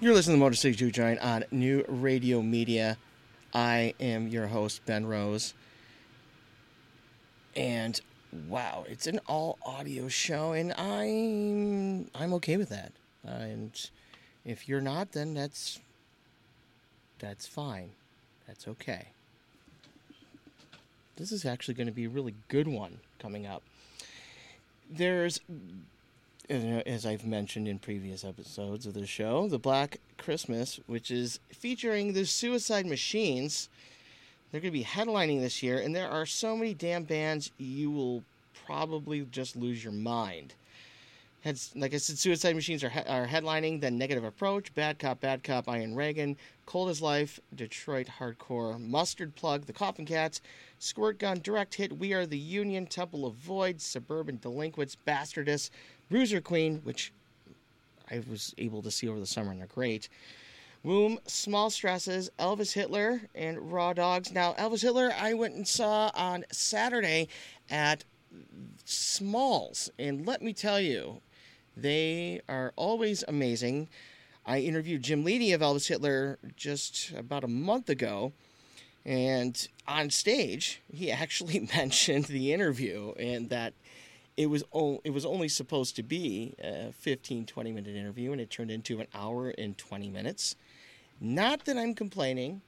You're listening to Motor City Juke Joint on New Radio Media. I am your host, Ben Rose. And wow, it's an all audio show, and I'm I'm okay with that. And if you're not, then that's that's fine. That's okay. This is actually going to be a really good one coming up. There's as I've mentioned in previous episodes of the show, the Black Christmas, which is featuring the Suicide Machines. They're going to be headlining this year, and there are so many damn bands you will probably just lose your mind. Heads, like I said, Suicide Machines are, are headlining, then Negative Approach, Bad Cop, Bad Cop, Iron Reagan, Cold as Life, Detroit Hardcore, Mustard Plug, The Coffin Cats, Squirt Gun, Direct Hit, We Are the Union, Temple of Void, Suburban Delinquents, Bastardus, Bruiser Queen, which I was able to see over the summer and they're great. Womb, Small Stresses, Elvis Hitler, and Raw Dogs. Now, Elvis Hitler, I went and saw on Saturday at Smalls, and let me tell you, they are always amazing. I interviewed Jim Leedy of Elvis Hitler just about a month ago, and on stage, he actually mentioned the interview and that it was it was only supposed to be a 15 20 minute interview and it turned into an hour and 20 minutes. Not that i'm complaining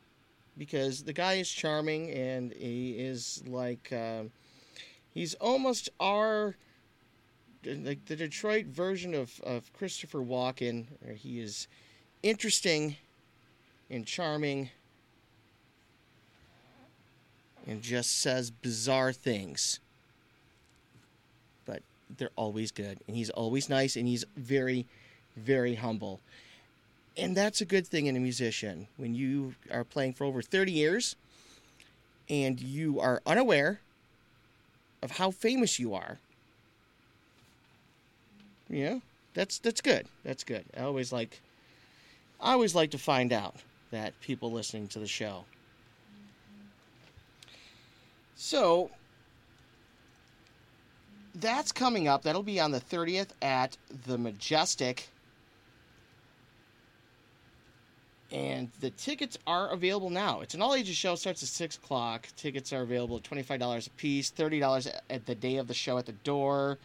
because the guy is charming and he is like uh, he's almost our like the detroit version of, of christopher walken he is interesting and charming and just says bizarre things they're always good. And he's always nice and he's very, very humble. And that's a good thing in a musician. When you are playing for over 30 years and you are unaware of how famous you are, know, that's that's good. That's good. I always like I always like to find out that people listening to the show. So, that's coming up. That'll be on the 30th at the Majestic. And the tickets are available now. It's an all ages show, starts at 6 o'clock. Tickets are available at $25 a piece, $30 at the day of the show at the door.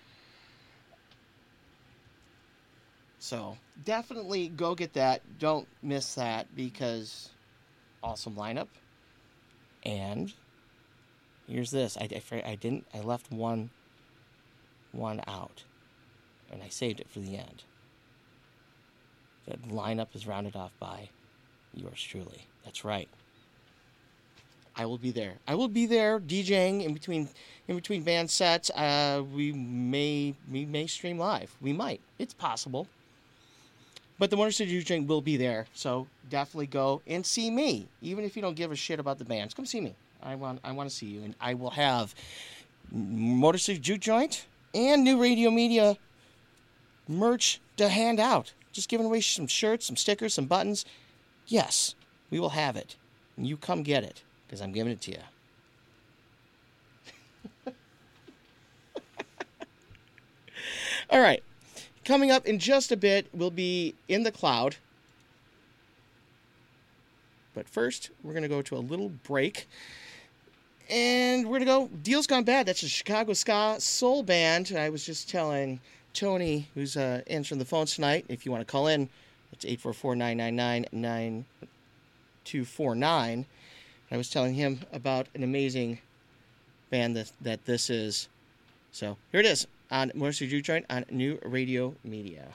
So definitely go get that. Don't miss that because awesome lineup. And here's this I, I, I didn't, I left one one out. And I saved it for the end. The lineup is rounded off by yours truly. That's right. I will be there. I will be there DJing in between in between band sets. Uh, we may we may stream live. We might. It's possible. But the Motor City Juke will be there, so definitely go and see me. Even if you don't give a shit about the bands, come see me. I want I want to see you, and I will have Motor City Juke Joint and new radio media merch to hand out. Just giving away some shirts, some stickers, some buttons. Yes, we will have it. And you come get it because I'm giving it to you. All right. Coming up in just a bit, we'll be in the cloud. But first, we're going to go to a little break. And we're going to go Deal's Gone Bad. That's a Chicago ska soul band. I was just telling Tony, who's uh, answering the phones tonight, if you want to call in, it's 844 999 9249. I was telling him about an amazing band that, that this is. So here it is on Motor City Juke Joint on New Radio Media.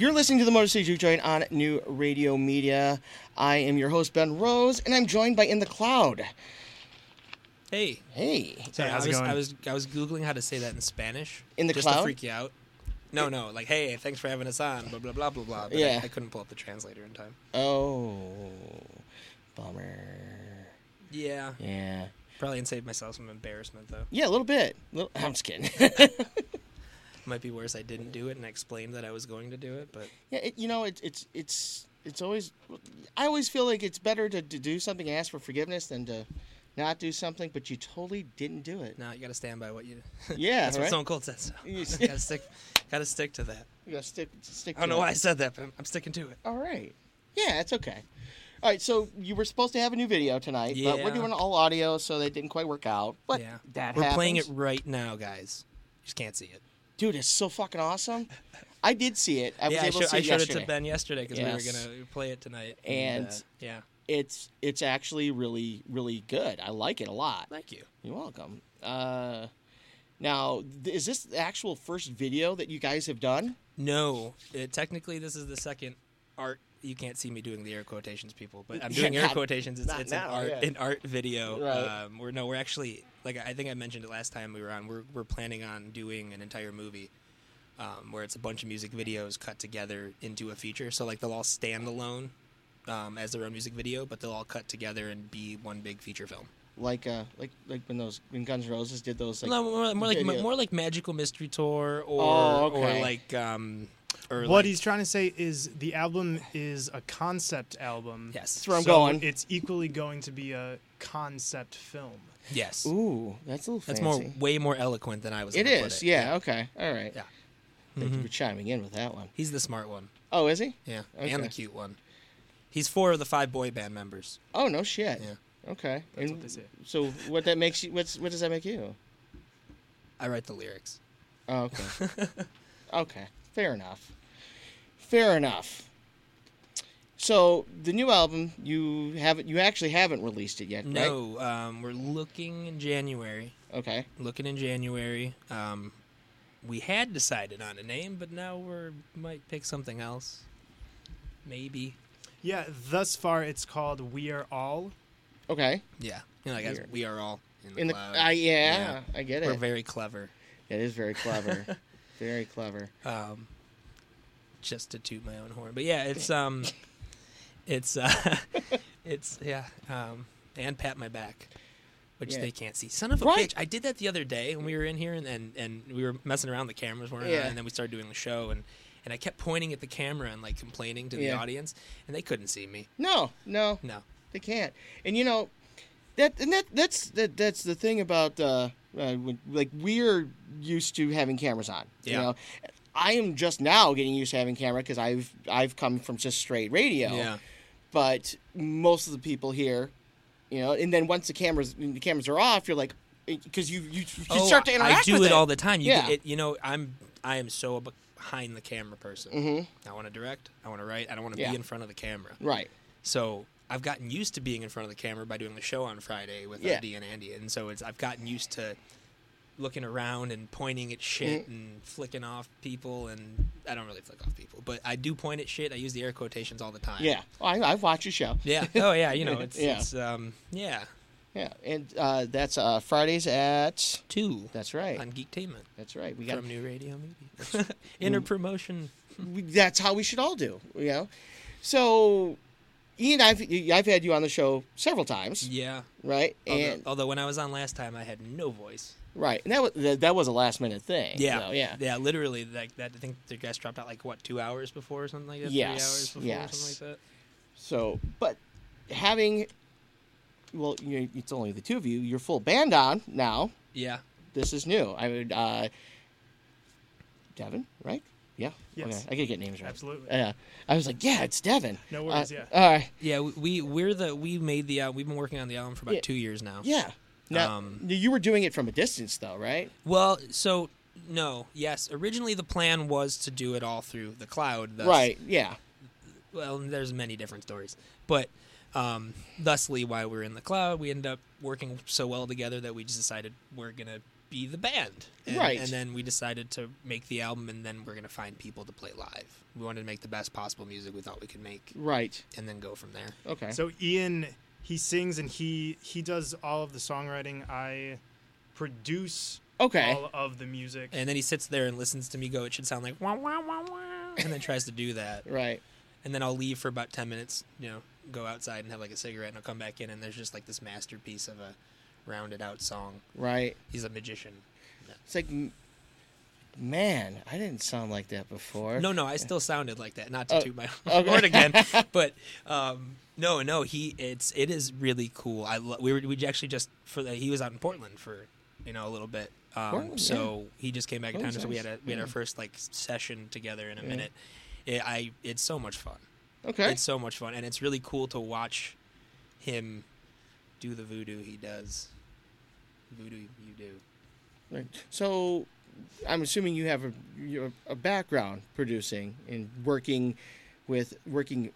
You're listening to the Motor City Juke Joint on New Radio Media. I am your host, Ben Rose, and I'm joined by In the Cloud. Hey. Hey. Sorry, I was, it going? I was I was googling how to say that in Spanish. In the just cloud? to freak you out. No, no, like hey, thanks for having us on. Blah blah blah blah blah. But Yeah. I, I couldn't pull up the translator in time. Oh, bummer. Yeah, Yeah. probably and saved myself some embarrassment though. Yeah, a little bit. Little, I'm just kidding. Might be worse. I didn't do it and I explained that I was going to do it, but yeah, it, you know, it's it's it's it's always. I always feel like it's better to, to do something and ask for forgiveness than to not do something, but you totally didn't do it. no, you got to stand by what you. Yeah, That's right. what Stone Cold said. So. You- gotta stick. Gotta stick to that. You gotta stick stick. I don't to know it. why I said that, but I'm- I'm sticking to it. All right. Yeah, it's okay. All right, so you were supposed to have a new video tonight, but we're doing all audio, so that didn't quite work out. But yeah, that we're playing it right now, guys. You just can't see it. Dude, it's so fucking awesome. I did see it. I was yeah, I, able show, to see I it showed yesterday. it to Ben yesterday because Yes. we were gonna play it tonight. And- uh, yeah, It's it's actually really really good. I like it a lot. thank you. You're welcome. Uh, now, th- is this the actual first video that you guys have done? No, it, technically this is the second art. You can't see me doing the air quotations, people, but I'm Yeah, doing air not- quotations. It's, it's an art, yeah. an art video. Right. Um, we're no, we're actually like I think I mentioned it last time we were on. We're we're planning on doing an entire movie. Um, where it's a bunch of music videos cut together into a feature. So like they'll all stand alone um, as their own music video, but they'll all cut together and be one big feature film. Like uh, like like when those when Guns N' Roses did those like no, more, more like video- more like Magical Mystery Tour or Oh, okay. or like um or What like, he's trying to say is the album is a concept album. yes That's where I'm so going. It's equally going to be a concept film. Yes Ooh, that's a little that's fancy. more way more eloquent than I was. It is. put it. Yeah. Okay. All right. Yeah. Thank you Mhm. for chiming in with that one. He's the smart one. Oh, is he? Yeah, Okay. and the cute one. He's four of the five boy band members. Oh no shit. Yeah. Okay. That's and what they say. so what that makes you? What's what does that make you? I write the lyrics. Oh, okay. okay. Fair enough. Fair enough. So the new album you haven't you actually haven't released it yet, right? No, um, we're looking in January. Okay. Looking in January. Um, we had decided on a name, but now we're might pick something else. Maybe. Yeah, thus far it's called We Are All. Okay. Yeah. You know, like as Weird. we are all in the In the cloud. uh, yeah, I get it. We're very clever. It is very clever. very clever. um, just to toot my own horn. But yeah, it's um, it's uh, it's yeah, um, and pat my back, which Yeah. they can't see. Son of a Right. bitch! I did that the other day when we were in here and and, and we were messing around. The cameras weren't Yeah. on, and then we started doing the show and. And I kept pointing at the camera and like complaining to the Yeah. audience, and they couldn't see me. No, no, No, they can't. And you know, that and that that's that that's the thing about uh, uh when, like we're used to having cameras on. You Yeah. know, I am just now getting used to having camera because I've I've come from just straight radio. yeah, But most of the people here, you know, and then once the cameras the cameras are off, you're like, because you, you you oh, start to interact I do it, it all the time. You Yeah. get it, you know, I'm I am so behind the camera person. Mm-hmm. I want to direct. I want to write. I don't want to Yeah. be in front of the camera. Right. So I've gotten used to being in front of the camera by doing the show on Friday with Yeah. Eddie and Andy, and so it's I've gotten used to looking around and pointing at shit Mm-hmm. and flicking off people, and I don't really flick off people, but I do point at shit. I use the air quotations all the time. Yeah. Oh, I, I've watched your show. Yeah. Oh yeah. You know, it's Yeah. it's um yeah Yeah. And uh, that's uh, Fridays at. two That's right. on Geektainment That's right. We got from New Radio Media. Inner promotion. that's how we should all do. You know, so Ian, I've I've had you on the show several times, Yeah. right? Although, And although when I was on last time, I had no voice. Right, and that was that, was a last minute thing. Yeah, so, yeah, yeah. Literally, like that. I think the guest dropped out like what two hours before or something like that. Yes, Three hours before yes. or something like that. So, but having well, you it's only the two of you. Your full band on now. Yeah. This is new. I would, uh, Devin, right? Yeah. Yes. Okay. I gotta get names right. Absolutely. Yeah. I was like, yeah, it's Devin. No Uh, worries, yeah. All right. Yeah, we- we we're the we made the uh, we've been working on the album for about Yeah. two years now. Yeah. Now, Um, you were doing it from a distance, though, right? Well, so no, yes. Originally, the plan was to do it all through the cloud. Thus, Right. Yeah. Well, there's many different stories, but um, thusly, while we we're in the cloud, we end up working so well together that we just decided we're gonna be the band. And, Right. And then we decided to make the album, and then we're gonna find people to play live. We wanted to make the best possible music we thought we could make, Right. and then go from there. Okay. So Ian, he sings and he he does all of the songwriting. I produce okay. all of the music. And then he sits there and listens to me go. It should sound like wah wah wah wah, and then tries to do that. Right. And then I'll leave for about ten minutes. You know, go outside and have like a cigarette, and I'll come back in, and there's just like this masterpiece of a rounded out song. Right. He's a magician. It's like, m- man, I didn't sound like that before. No, no, I still sounded like that. Not to Oh, toot my okay. horn again, but um, no, no, he it's it is really cool. I lo- we were we actually just for the, he was out in Portland for you know a little bit. Um, Portland, so he just came back in Oh, town. So we had a we had our first like session together in a Yeah. minute. It, I it's so much fun. Okay. It's so much fun, and it's really cool to watch him do the voodoo he does. Voodoo you do. Right. So, I'm assuming you have a you're a background producing and working with working.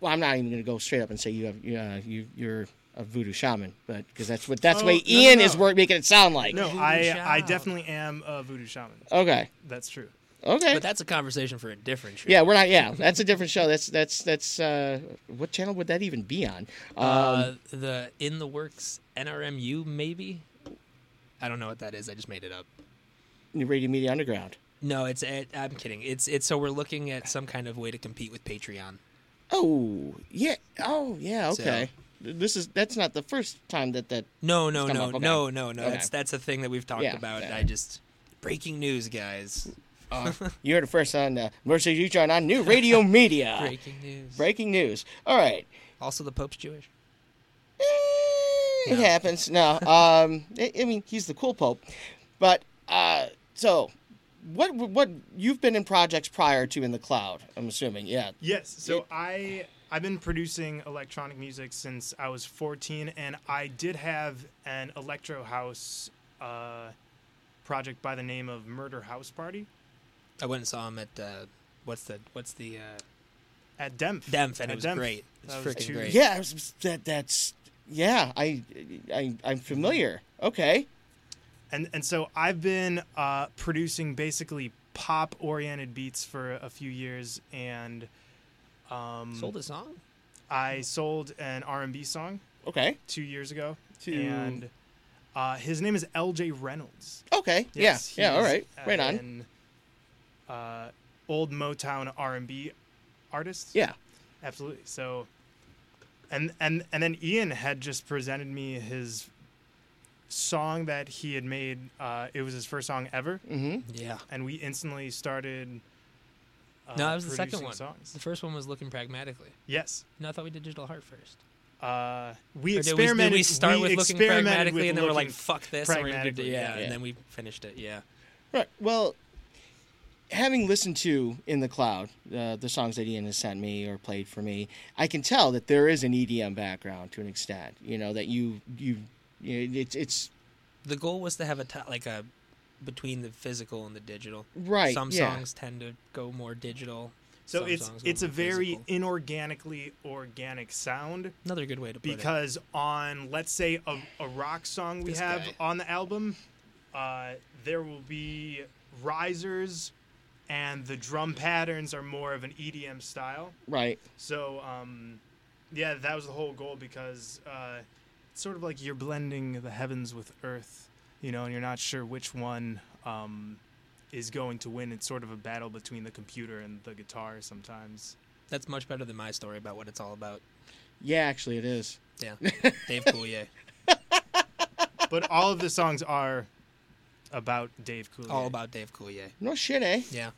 Well, I'm not even going to go straight up and say you have uh, you you're a voodoo shaman, but because that's what that's Oh, way no, no, Ian no. is work, making it sound like. no, Voodoo I I definitely am a voodoo shaman. Okay. That's true. Okay. But that's a conversation for a different show. yeah, we're not. Yeah, that's a different show. That's that's that's. Uh, what channel would that even be on? Um, uh, the in the works NRMU maybe. I don't know what that is. I just made it up. Radio Media Underground. No, it's it, I'm kidding. It's it's so we're looking at some kind of way to compete with Patreon. Oh yeah. Oh yeah. So- Okay. This is that's not the first time that that. No, no, no, okay. no, no, no. Okay. That's that's a thing that we've talked Yeah, about. yeah. I just breaking news, guys. Uh, you heard it first on uh, Mercy Utron on New Radio Media. Breaking news. Breaking news. All right. Also, the Pope's Jewish. Eh, It happens. No. Um. I, I mean, he's the cool pope, but uh. So, what what you've been in projects prior to in the cloud? I'm assuming. Yeah. Yes. So It- I I've been producing electronic music since I was 14, and I did have an electro house uh, project by the name of Murder House Party I went and saw him at uh, what's the what's the uh, at Demph. Demph, and At it was Demph. great. It That was was freaking two- great. Yeah. was- That that's yeah. I I I'm familiar. Okay. And and so I've been uh, producing basically pop oriented beats for a few years, and um, Sold a song. I sold an R and B song Okay. two years ago, To- and uh, his name is L.J. Reynolds. Okay. Yes, yeah. Yeah. All right. Right on. an, Uh, old Motown R and B artist. Yeah. absolutely. So, and and and then Ian had just presented me his song that he had made. Uh, it was his first song ever, Mm-hmm. Yeah. and we instantly started. Uh, No, that was the second producing one. Songs. The first one was looking pragmatically. Yes. No, I thought we did Digital Heart first. Uh, we Or did we, experimented. did we start we with looking pragmatically, with and then we're like, "Fuck this," and we're gonna do, pragmatically, yeah, yeah. and then we finished it. Yeah. Right. Well, having listened to in the cloud uh, the songs that Ian has sent me or played for me, I can tell that there is an EDM background to an extent. You know that you you, you know, it's it's The goal was to have a t- like a between the physical and the digital. right. Some yeah. songs tend to go more digital. So some it's songs it's a very physical. inorganically organic sound another good way to put it. because on let's say a, a rock song we This have guy. on the album, uh, there will be risers, and the drum patterns are more of an EDM style. Right. So um, yeah, that was the whole goal because uh, it's sort of like you're blending the heavens with earth, you know, and you're not sure which one um, is going to win. It's sort of a battle between the computer and the guitar sometimes. That's much better than my story about what it's all about. Yeah, actually, it is. Yeah, Dave Coulier, But all of the songs are about Dave Coulier. all about Dave Coulier. No shit, eh? Yeah,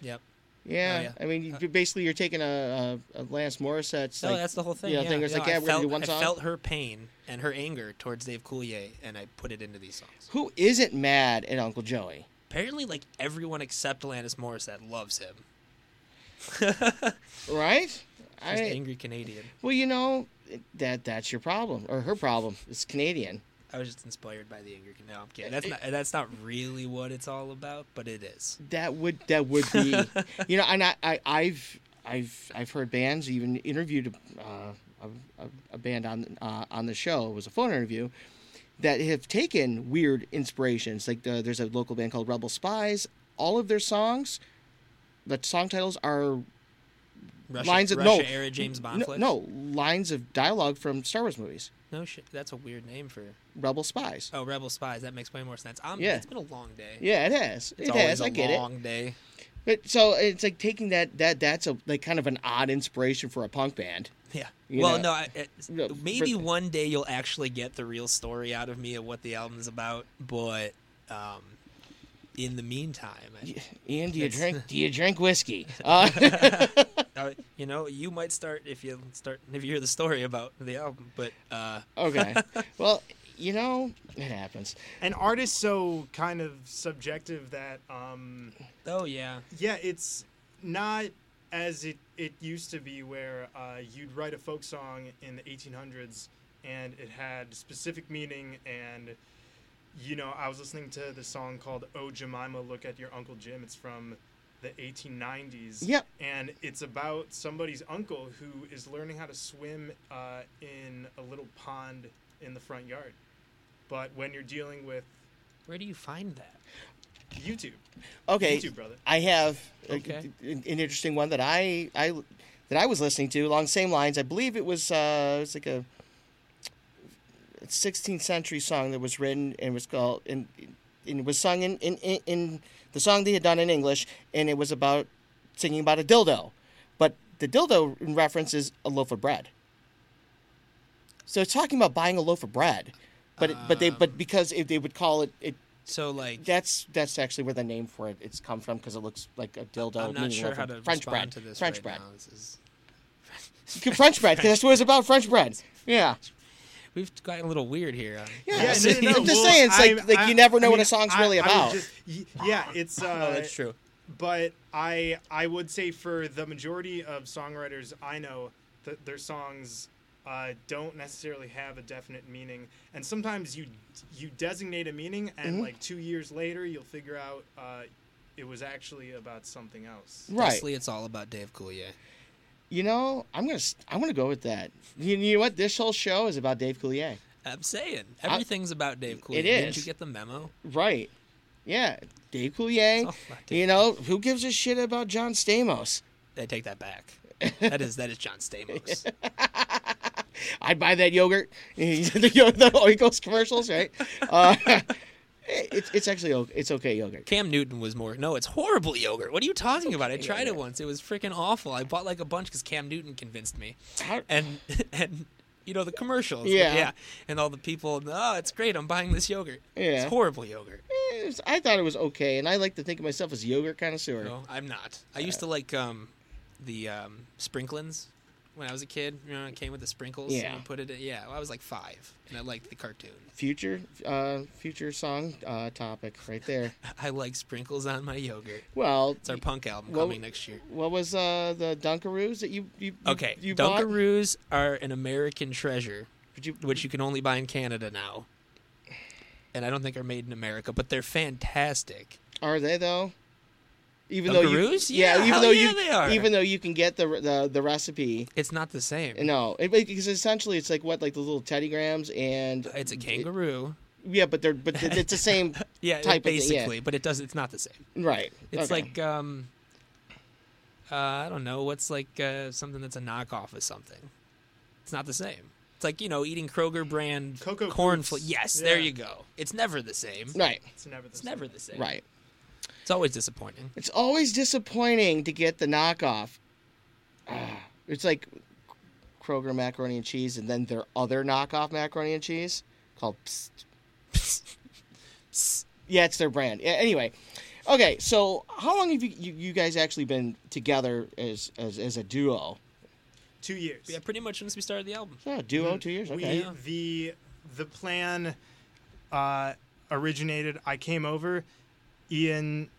yep. Yeah. Oh, yeah. I mean, you- basically, you're taking a, a, a Alanis Morissette's No, like, that's the whole thing. yeah, Yeah, thing is No, like, yeah, I we're gonna felt, do one I felt her pain and her anger towards Dave Coulier, and I put it into these songs. who isn't mad at Uncle Joey? Apparently, like everyone except Alanis Morissette loves him. Right? She's I, an angry Canadian. well, you know that that's your problem or her problem. It's Canadian. I was just inspired by the angry. No, I'm kidding. That's not. That's not really what it's all about, but it is. That would that would be, you know, and I, I I've I've I've heard bands even interviewed uh, a, a, a band on uh, on the show. It was a phone interview that have taken weird inspirations. Like the, there's a local band called Rebel Spies. All of their songs, the song titles are Russia, lines of Russia no era James Bond no, no lines of dialogue from Star Wars movies. No shit. That's a weird name for. Rebel Spies. Oh, Rebel Spies. That makes way more sense. Um, Yeah. It's been a long day. Yeah, it has. It's it has. a I get it. long day. But so it's like taking that that that's a like kind of an odd inspiration for a punk band. Yeah. You well, know, no. I, it, no, for- maybe one day you'll actually get the real story out of me of what the album is about. But um, in the meantime, I, Ian, do you drink? Do you drink whiskey? Uh, uh, you know, you might start if you start if you hear the story about the album. But uh, okay. Well, you know, it happens. And art is so kind of subjective that, um, oh yeah, yeah, it's not as it, it used to be where uh, you'd write a folk song in the 1800s and it had specific meaning and you know i was listening to the song called oh jemima look at your uncle jim it's from the 1890s Yep. and it's about somebody's uncle who is learning how to swim uh, in a little pond in the front yard but when you're dealing with where do you find that? youtube Okay. youtube brother I have Okay. an, an interesting one that I I that I was listening to along the same lines. I believe it was uh, it's like a 16th century song that was written and was called and, and it was sung in, in in in the song they had done in English and it was about singing about a dildo, but the dildo in reference is a loaf of bread. So it's talking about buying a loaf of bread, but it, but they but um. because if they would call it it So like, that's that's actually where the name for it it's come from because it looks like a dildo. I'm not sure how to French bread. to this French right bread. now. This is French bread. that's what it's about. French bread. Yeah. We've gotten a little weird here. Yeah, Yeah, Yes. no, no, no. I'm just Well, saying, it's like- I- like I- you never know I what a song's I- really I was about. just- yeah, it's. Uh, oh, that's true. But I I would say for the majority of songwriters I know that their songs uh, don't necessarily have a definite meaning, and sometimes you you designate a meaning, and Mhm. like two years later you'll figure out uh, it was actually about something else. Right. Mostly, it's all about Dave Coulier. You know, I'm gonna I'm gonna go with that. You, you know what? This whole show is about Dave Coulier. I'm saying everything's about Dave Coulier. It Didn't you get the memo? Right. Yeah. Dave Coulier. You know, who gives a shit about John Stamos? I take that back. that is that is John Stamos. I'd buy that yogurt. the, the Oikos commercials, right? Uh, it's it's actually o- it's okay yogurt. Cam Newton was more. No, it's horrible yogurt. What are you talking about? I tried it once. It was freaking awful. I bought like a bunch because Cam Newton convinced me. How- And and you know the commercials. Yeah. yeah. And all the people. Oh, it's great. I'm buying this yogurt. Yeah. It's horrible yogurt. It was- I thought it was okay, and I like to think of myself as a yogurt connoisseur. No, I'm not. I used to like um, the um, sprinklins when I was a kid. You know, it came with the sprinkles. Yeah. And put it. In, yeah. I was like five, and I liked the cartoon. Future, uh, future song uh, topic right there. I like sprinkles on my yogurt. Well, It's our punk album Well- coming next year. what was uh, the Dunkaroos that you you Okay, you bought? Dunkaroos are an American treasure, you, which you can only buy in Canada now. And I don't think are made in America, but they're fantastic. are they though? Even though you, Dunkaroos? Yeah, even hell though yeah, you, they are. even though you can get the the, the recipe. It's not the same. No, it, because essentially it's like what, like the little Teddy Grahams, and It's a kangaroo. yeah, but they're but it's the same, Yeah, type of thing, yeah. basically, but it does. It's not the same. right? It's okay. like um, uh, I don't know. What's like uh, something that's a knockoff of something? It's not the same. It's like you know eating Kroger brand Cocoa corn. Fl- yes, there you go. It's never the same. right, It's never the It's same. never the same. right. It's always disappointing. It's always disappointing to get the knockoff. Ah, it's like Kroger macaroni and cheese, and then their other knockoff macaroni and cheese called. Psst. Yeah, it's their brand. Yeah, anyway, okay. So, how long have you, you, you guys actually been together as as, as a duo? Two years. Yeah, pretty much since we started the album. Yeah, duo, two years. Okay. We, the the plan uh, originated. I came over. Ian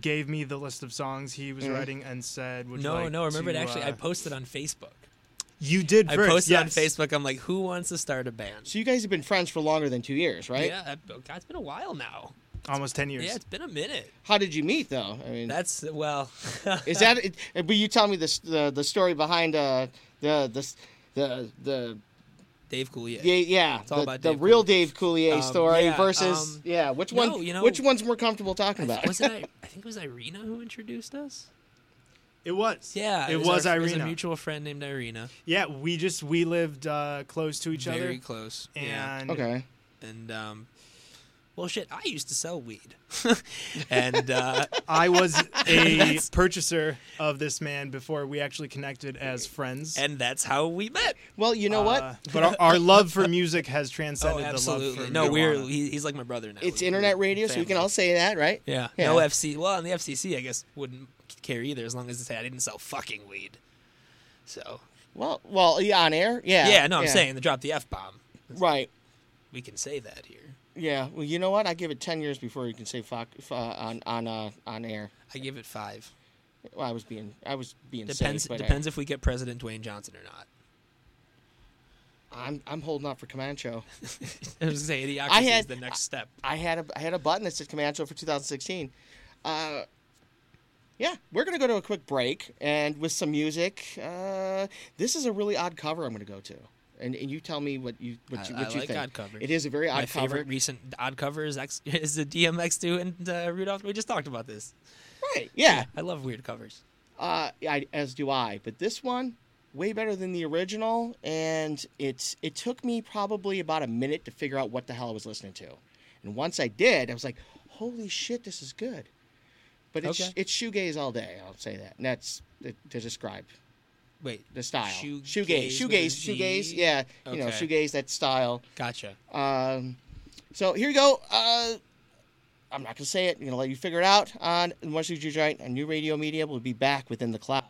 gave me the list of songs he was Mhm. writing and said, Would you No, like no. Remember, it actually, uh, I posted on Facebook. You did I posted yes. on Facebook. I'm like, who wants to start a band? So you guys have been friends for longer than two years, right? Yeah, oh, God, it's been a while now. Almost 10 years. Yeah, it's been a minute. How did you meet, though? I mean, That's well. is that? It, but you tell me this the the story behind uh, the the the the Dave Coulier. Yeah, yeah. all the, about the Dave real Coulier. Dave Coulier Um, story yeah, versus um, yeah. Which no, one? you know- which one's more comfortable talking I about? was it? I, I think it was Irina who introduced us. It was. Yeah, it, was, our, It was Irina. a mutual friend named Irina. yeah, we just we lived uh, close to each Very other, Very close. yeah. and okay. And um, well, shit, I used to sell weed, and uh, I was a purchaser of this man before we actually connected as friends. and that's how we met. Well, you know Uh, what? But our, our love for music has Oh, transcended the love absolutely. for No, we're he, he's like my brother now. It's We- internet we're radio, so we can all say that, right? Yeah. Yeah. No FC. Well, on the FCC, I guess wouldn't care either as long as they say I didn't sell fucking weed. So Well, well, yeah, on air, yeah. yeah, no, I'm saying to drop the f bomb. right. We can say that here. Yeah. Well, you know what? I give it ten years before you can say fuck uh, on on uh, on air. I give it five. Well, I was being I was being Depends. safe, but I- depends if we get President Dwayne Johnson or not. I'm I'm holding out for Camacho. I was say idiocracy I had- is the next step. I had a I had a button that said Camacho for 2016. Uh, yeah, we're gonna go to a quick break and with some music. Uh, this is a really odd cover. I'm gonna go to, and, and you tell me what you what you, what I you like think. odd covers. It is a very odd My cover. favorite recent odd cover is, X, is the DMX2 and uh, Rudolph. We just talked about this. Right? Yeah. I love weird covers. Uh, I, as do I. But this one, way better than the original, and it's it took me probably about a minute to figure out what the hell I was listening to, and once I did, I was like, "Holy shit, this is good." But it's Okay. it's shoegaze all day. I'll say that. And that's to describe Wait, the style. Shoegaze shoegaze, shoegaze, shoegaze. Yeah, you know, shoegaze. That style. gotcha. Um, so here you go. Uh, I'm not gonna say it. I'm gonna let you figure it out on Once You Joint and New Radio Media. We'll be back within the cloud.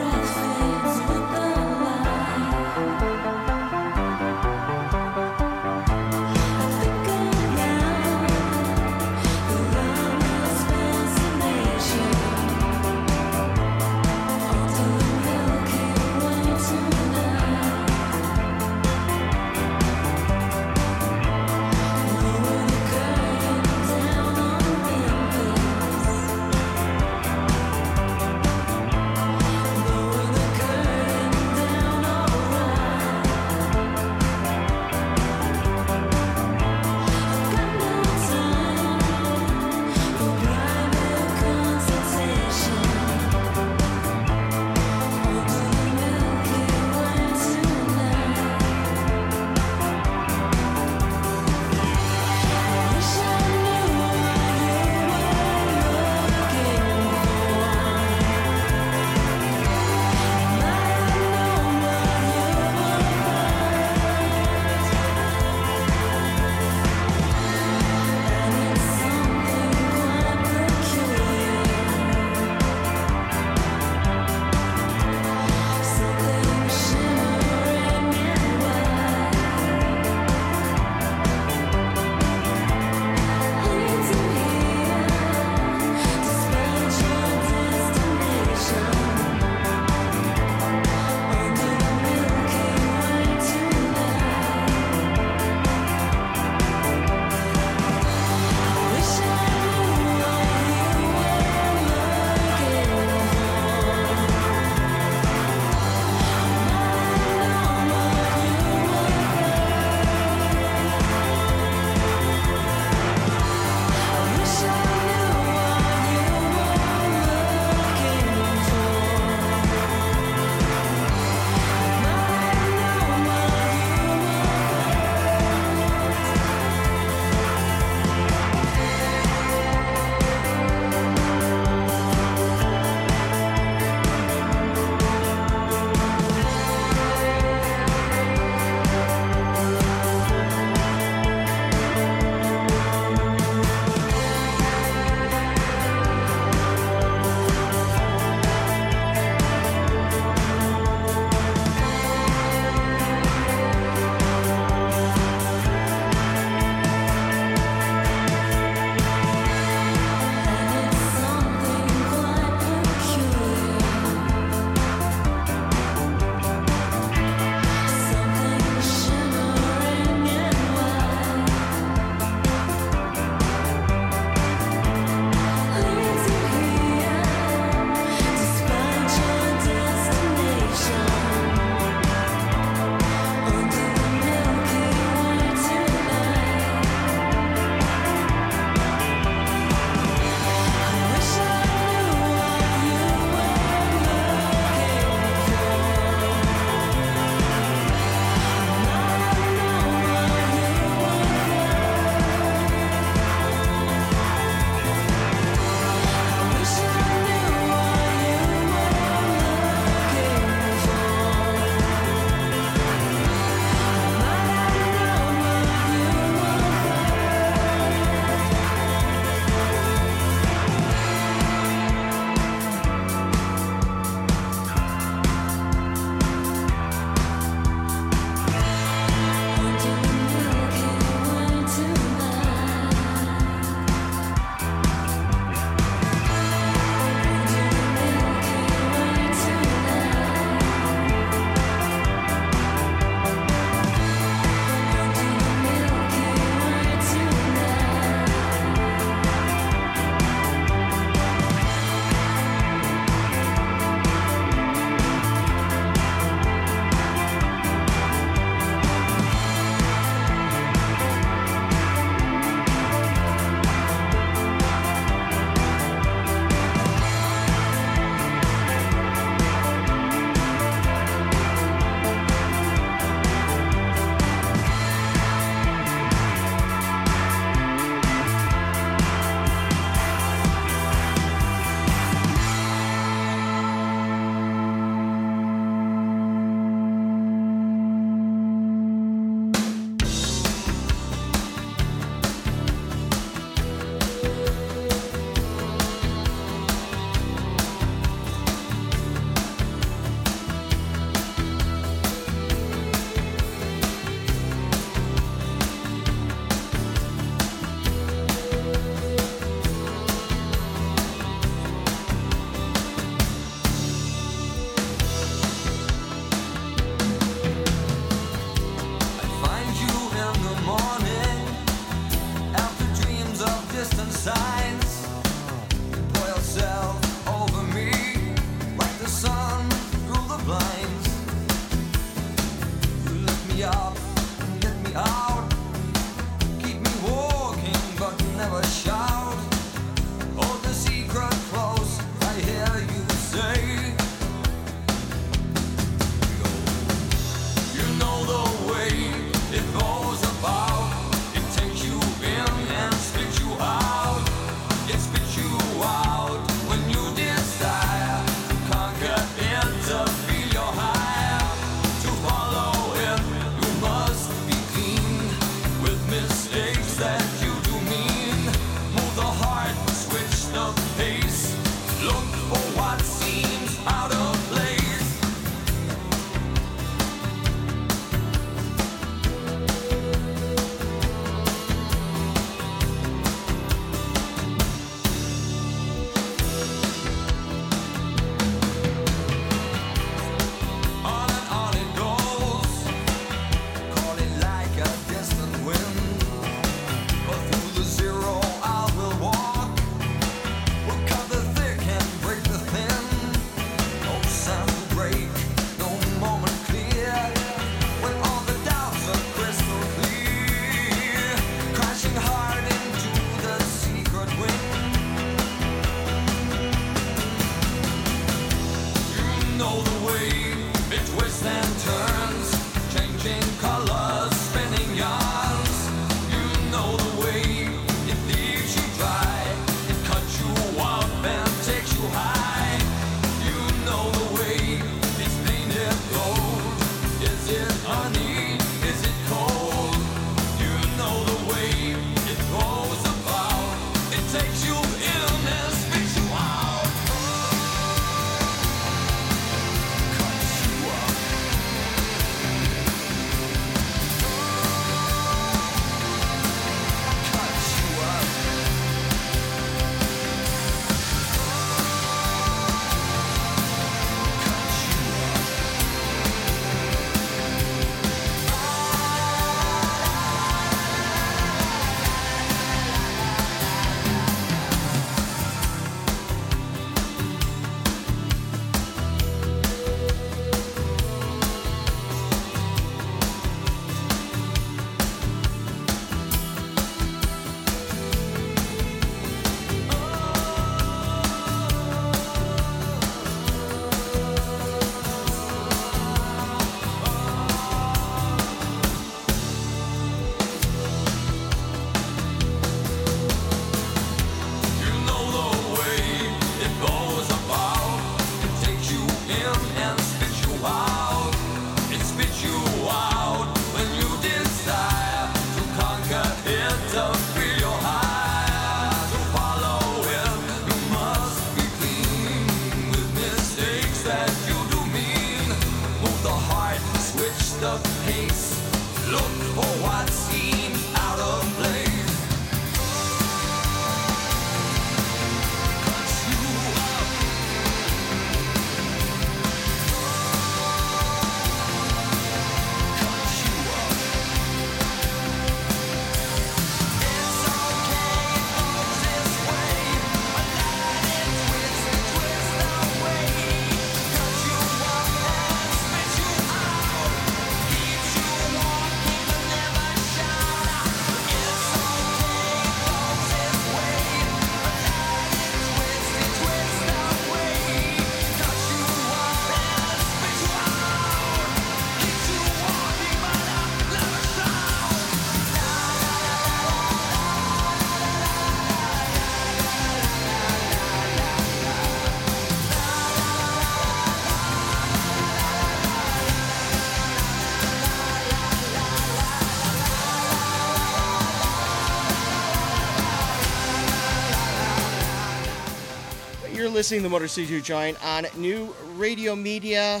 listening to Motor City Giant on New Radio Media.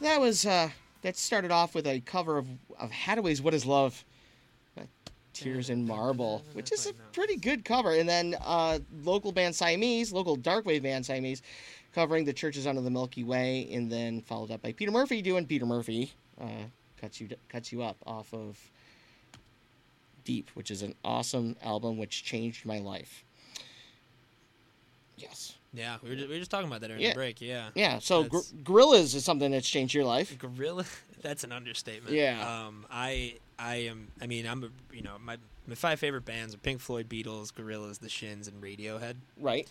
That was uh, that started off with a cover of of Haddaway's "What Is Love." Tears in Marble, which is a pretty good cover. And then uh, local band Siamese, local darkwave band Siamese, covering The Church's Under the Milky Way, and then followed up by Peter Murphy doing Peter Murphy, uh, cuts you cuts you up off of Deep, which is an awesome album which changed my life. Yeah, we were just, we were just talking about that during Yeah. the break. Yeah. Yeah. So gr- Gorillaz is something that's changed your life. Gorilla. That's an understatement. Yeah. Um, I I am. I mean, I'm a you know my my five favorite bands are Pink Floyd, Beatles, Gorillaz, The Shins, and Radiohead. Right.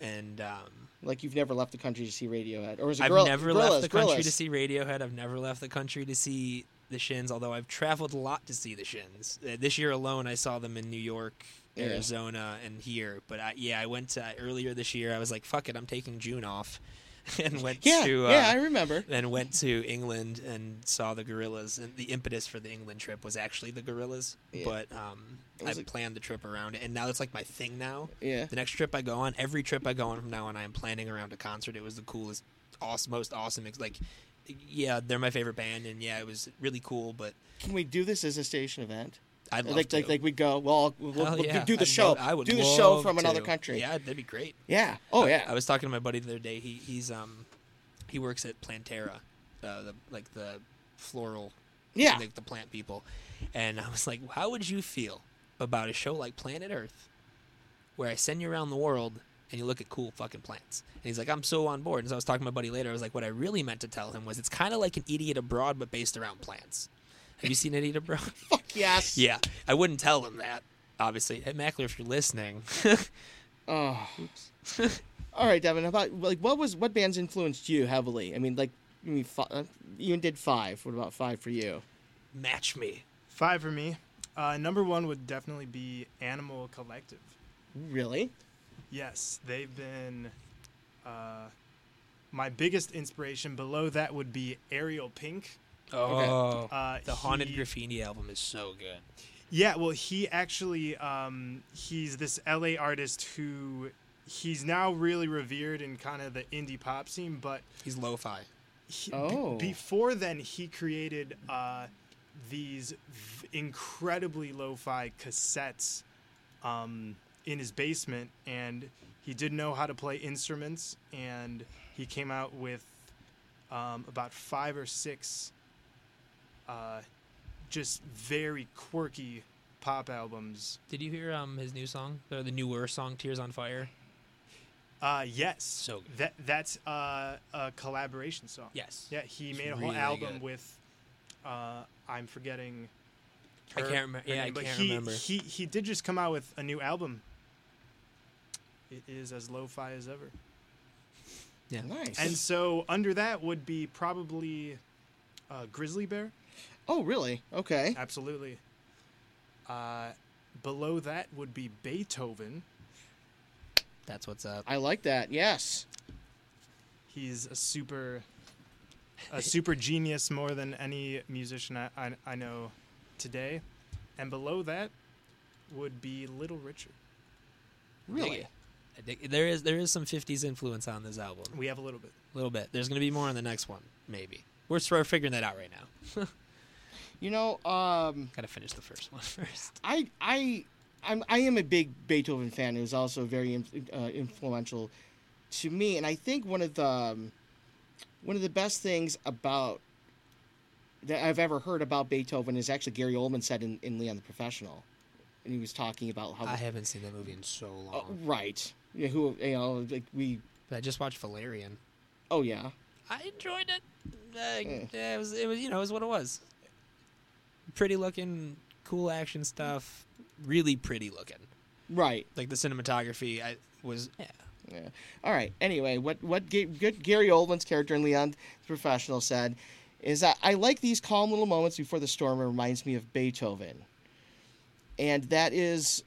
And um, Like you've never left the country to see Radiohead, or is it I've gorilla- never Gorillaz, left the country Gorillaz. to see Radiohead. I've never left the country to see The Shins. Although I've traveled a lot to see The Shins. Uh, this year alone, I saw them in New York. Yeah. Arizona and here, but I, yeah, I went to, earlier this year. I was like, "Fuck it, I'm taking June off," and went Yeah. to uh, yeah, I remember. then went to England and saw the Gorillaz. And the impetus for the England trip was actually the Gorillaz. Yeah. But um, I a- planned the trip around it, and now it's like my thing now. Yeah. The next trip I go on, every trip I go on from now on, I am planning around a concert. It was the coolest, awesome, most awesome. Like, yeah, they're my favorite band, and yeah, it was really cool. But Can we do this as a station event? I'd love like, to. like, like we go. Well, we'll, we'll yeah, do the I'd show. love- I would do the show from another country. Yeah, that'd be great. Yeah. Oh yeah. I was talking to my buddy the other day. He he's um he works at Planterra, uh, the like the floral Yeah. like the plant people, and I was like, how would you feel about a show like Planet Earth, where I send you around the world and you look at cool fucking plants? And he's like, I'm so on board. And so I was talking to my buddy later. I was like, what I really meant to tell him was it's kind of like an Idiot Abroad but based around plants. Have you seen Idiot Abroad? Fuck yes. yeah, I wouldn't tell him that. Obviously, hey Mackler, if you're listening, Oh. Oops. All right, Devin. How about like what was what bands influenced you heavily? I mean, like I mean, fi- uh, you did five. What about five for you? match me. Five for me. Uh, number one would definitely be Animal Collective. Really? Yes, they've been uh, my biggest inspiration. Below that would be Ariel Pink. Oh, Uh, the Haunted he- Graffiti album is so good. Yeah, well, he actually um, he's this LA artist who he's now really revered in kind of the indie pop scene, but He's lo-fi. he, be- Oh. before then he created uh, these v- incredibly lo-fi cassettes um, in his basement, and he didn't know how to play instruments, and he came out with um, about five or six uh, just very quirky pop albums. Did you hear um his new song, or the newer song, "Tears on Fire"? Uh, yes, So good. that that's uh, a collaboration song. Yes. Yeah, he It's made a whole really album good. with. Uh, I'm forgetting. I can't remember. yeah, I name, but can't he, remember. He he did just come out with a new album. It is as lo-fi as ever. Yeah. Nice. And so under that would be probably uh, Grizzly Bear. Oh, really? Okay. Absolutely. Uh, below that would be Beethoven. That's what's up. I like that. Yes. He's a super, a super genius more than any musician I, I, I know today. And below that would be Little Richard. Really? I There is there is some '50s influence on this album, We have a little bit. a little bit. There's gonna be more on the next one, maybe. We're sort of figuring that out right now. You know, um, Gotta finish the first one first. I I I'm, I am a big Beethoven fan. It was also very uh, influential to me, and I think one of the um, one of the best things about that I've ever heard about Beethoven is actually Gary Oldman said in, in Leon the Professional, and he was talking about how I haven't seen that movie in so uh, long. right, yeah, who you know like we But I just watched Valerian. oh yeah I enjoyed it. Uh, Yeah. yeah, it was it was you know it was what it was. Pretty looking, cool action stuff. Really pretty looking. right Like the cinematography, I was yeah. Yeah. All right. Anyway, what what good Gary Oldman's character in Leon the Professional said is that I like these calm little moments before the storm. It reminds me of Beethoven, and that is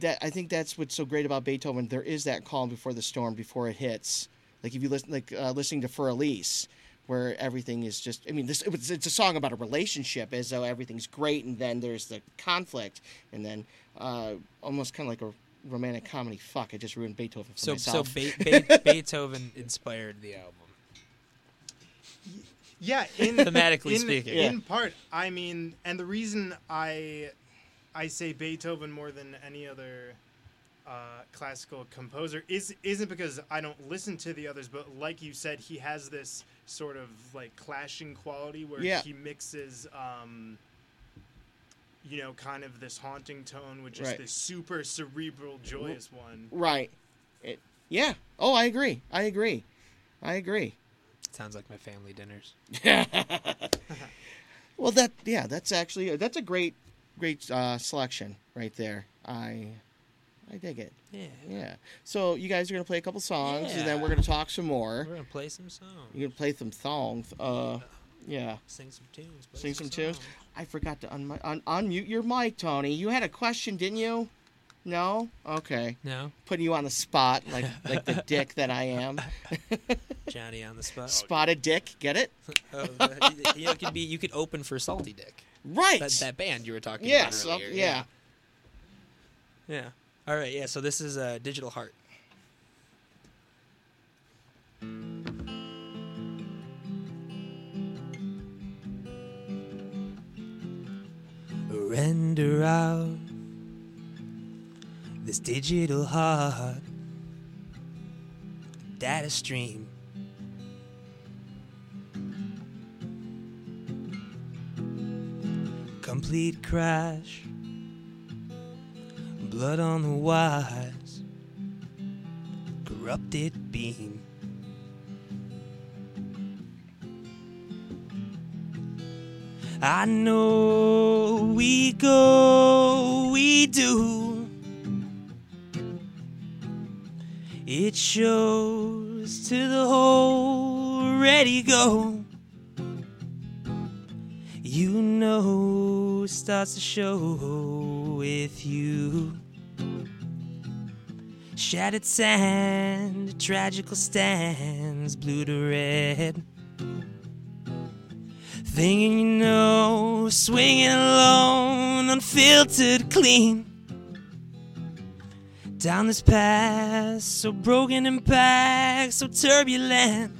that I think that's what's so great about Beethoven. There is that calm before the storm, before it hits. Like if you listen, like uh, listening to For Elise, where everything is just. I mean, this it was, it's a song about a relationship, as though everything's great, and then there's the conflict, and then uh, almost kind of like a romantic comedy. Fuck, I just ruined Beethoven for So so. Be- Be- Beethoven inspired the album. Yeah, in Thematically in, speaking. in part, I mean, and the reason I I say Beethoven more than any other uh, classical composer is isn't because I don't listen to the others, but like you said, he has this sort of like clashing quality where Yeah. he mixes. Um, you know, kind of this haunting tone with just Right. this super cerebral, joyous one. Right. It, Yeah. Oh, I agree. I agree. I agree. Sounds like my family dinners. Well, that yeah, that's actually that's a great great uh, selection right there. I I dig it. Yeah. Yeah. So you guys are gonna play a couple songs, and then we're gonna talk some more. We're gonna play some songs. You're gonna play some songs. Uh, yeah. Sing some tunes. Sing some tunes. I forgot to un- un- unmute your mic, Tony. You had a question, didn't you? No. Okay. No, Putting you on the spot, like like the dick that I am. Johnny on the spot. Spotted dick. Get it? Oh, you know, it could be you could open for Salty Dick. Right. That, that band you were talking yes. about earlier. yeah. Yeah. All right. Yeah. So this is uh, Digital Heart. Render out this digital heart, data stream. Complete crash blood on the wires, corrupted beam. I know we go, we do. It shows to the whole ready go. You know, starts to show with you. Shattered sand, tragical stands, blue to red. Thinking you know, swinging alone, unfiltered, clean. Down this path, so broken and packed, so turbulent.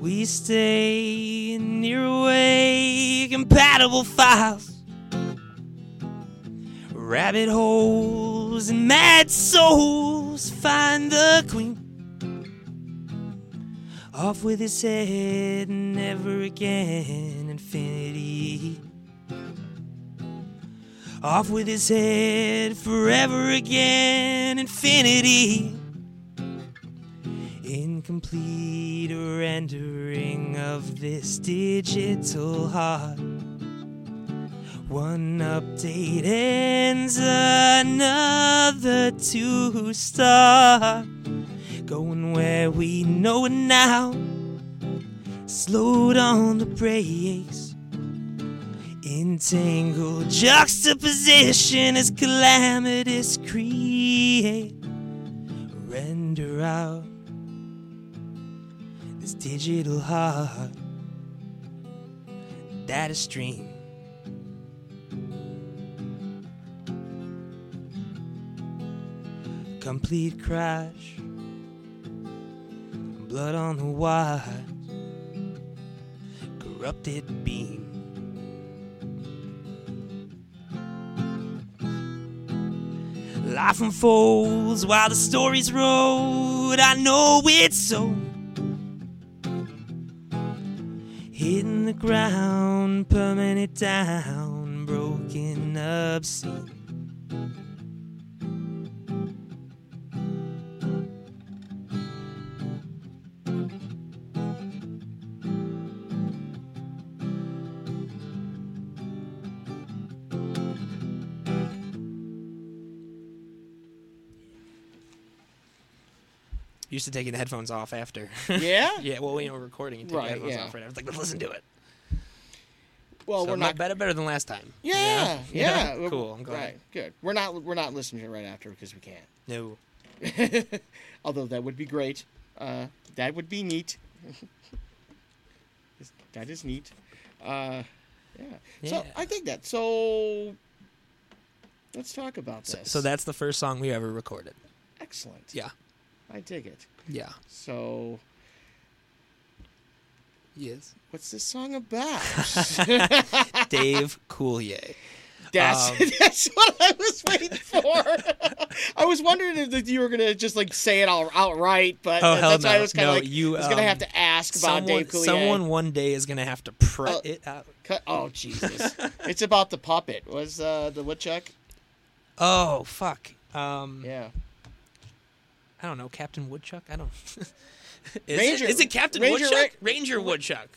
We stay near away, compatible files rabbit holes and mad souls find the queen. Off with his head, and never again, infinity. Off with his head, forever again, infinity. Incomplete rendering of this digital heart. One update ends another to start. Going where we know it now. Slowed on the brakes. Entangled juxtaposition as calamitous create. Render out this digital heart. Data stream. Complete crash. Blood on the wires, corrupted beam. Life unfolds while the story's rolled. I know it's so. Hitting the ground, permanent down, broken obscene. Used to taking the headphones off after. Yeah. yeah, well, you were recording, you take Right, the headphones yeah. off right after. Like, let's listen to it. Well, so we're not. better, better than last time. Yeah, yeah. yeah. Cool. I'm glad. Right, good. We're not. We're not listening to it right after because we can't. No. Although that would be great. Uh, that would be neat. that is neat. Uh, yeah. So I think that. So let's talk about So, this. so that's the first song we ever recorded. excellent. Yeah. I dig it. Yeah. So Yes. what's this song about? Dave Coulier. That's Um, that's what I was waiting for. I was wondering if you were gonna just like say it all outright, but Oh, that's why I was kind No, of like you, I was gonna have um, to ask about Someone, Dave Coulier. someone one day is gonna have to print Oh. it out. Cut- Oh Jesus! it's about the puppet. Was uh, the woodchuck? Oh fuck. Um, Yeah. I don't know, Captain Woodchuck. I don't. is, Ranger- it, is it Captain Ranger Woodchuck? Rick- Ranger Woodchuck.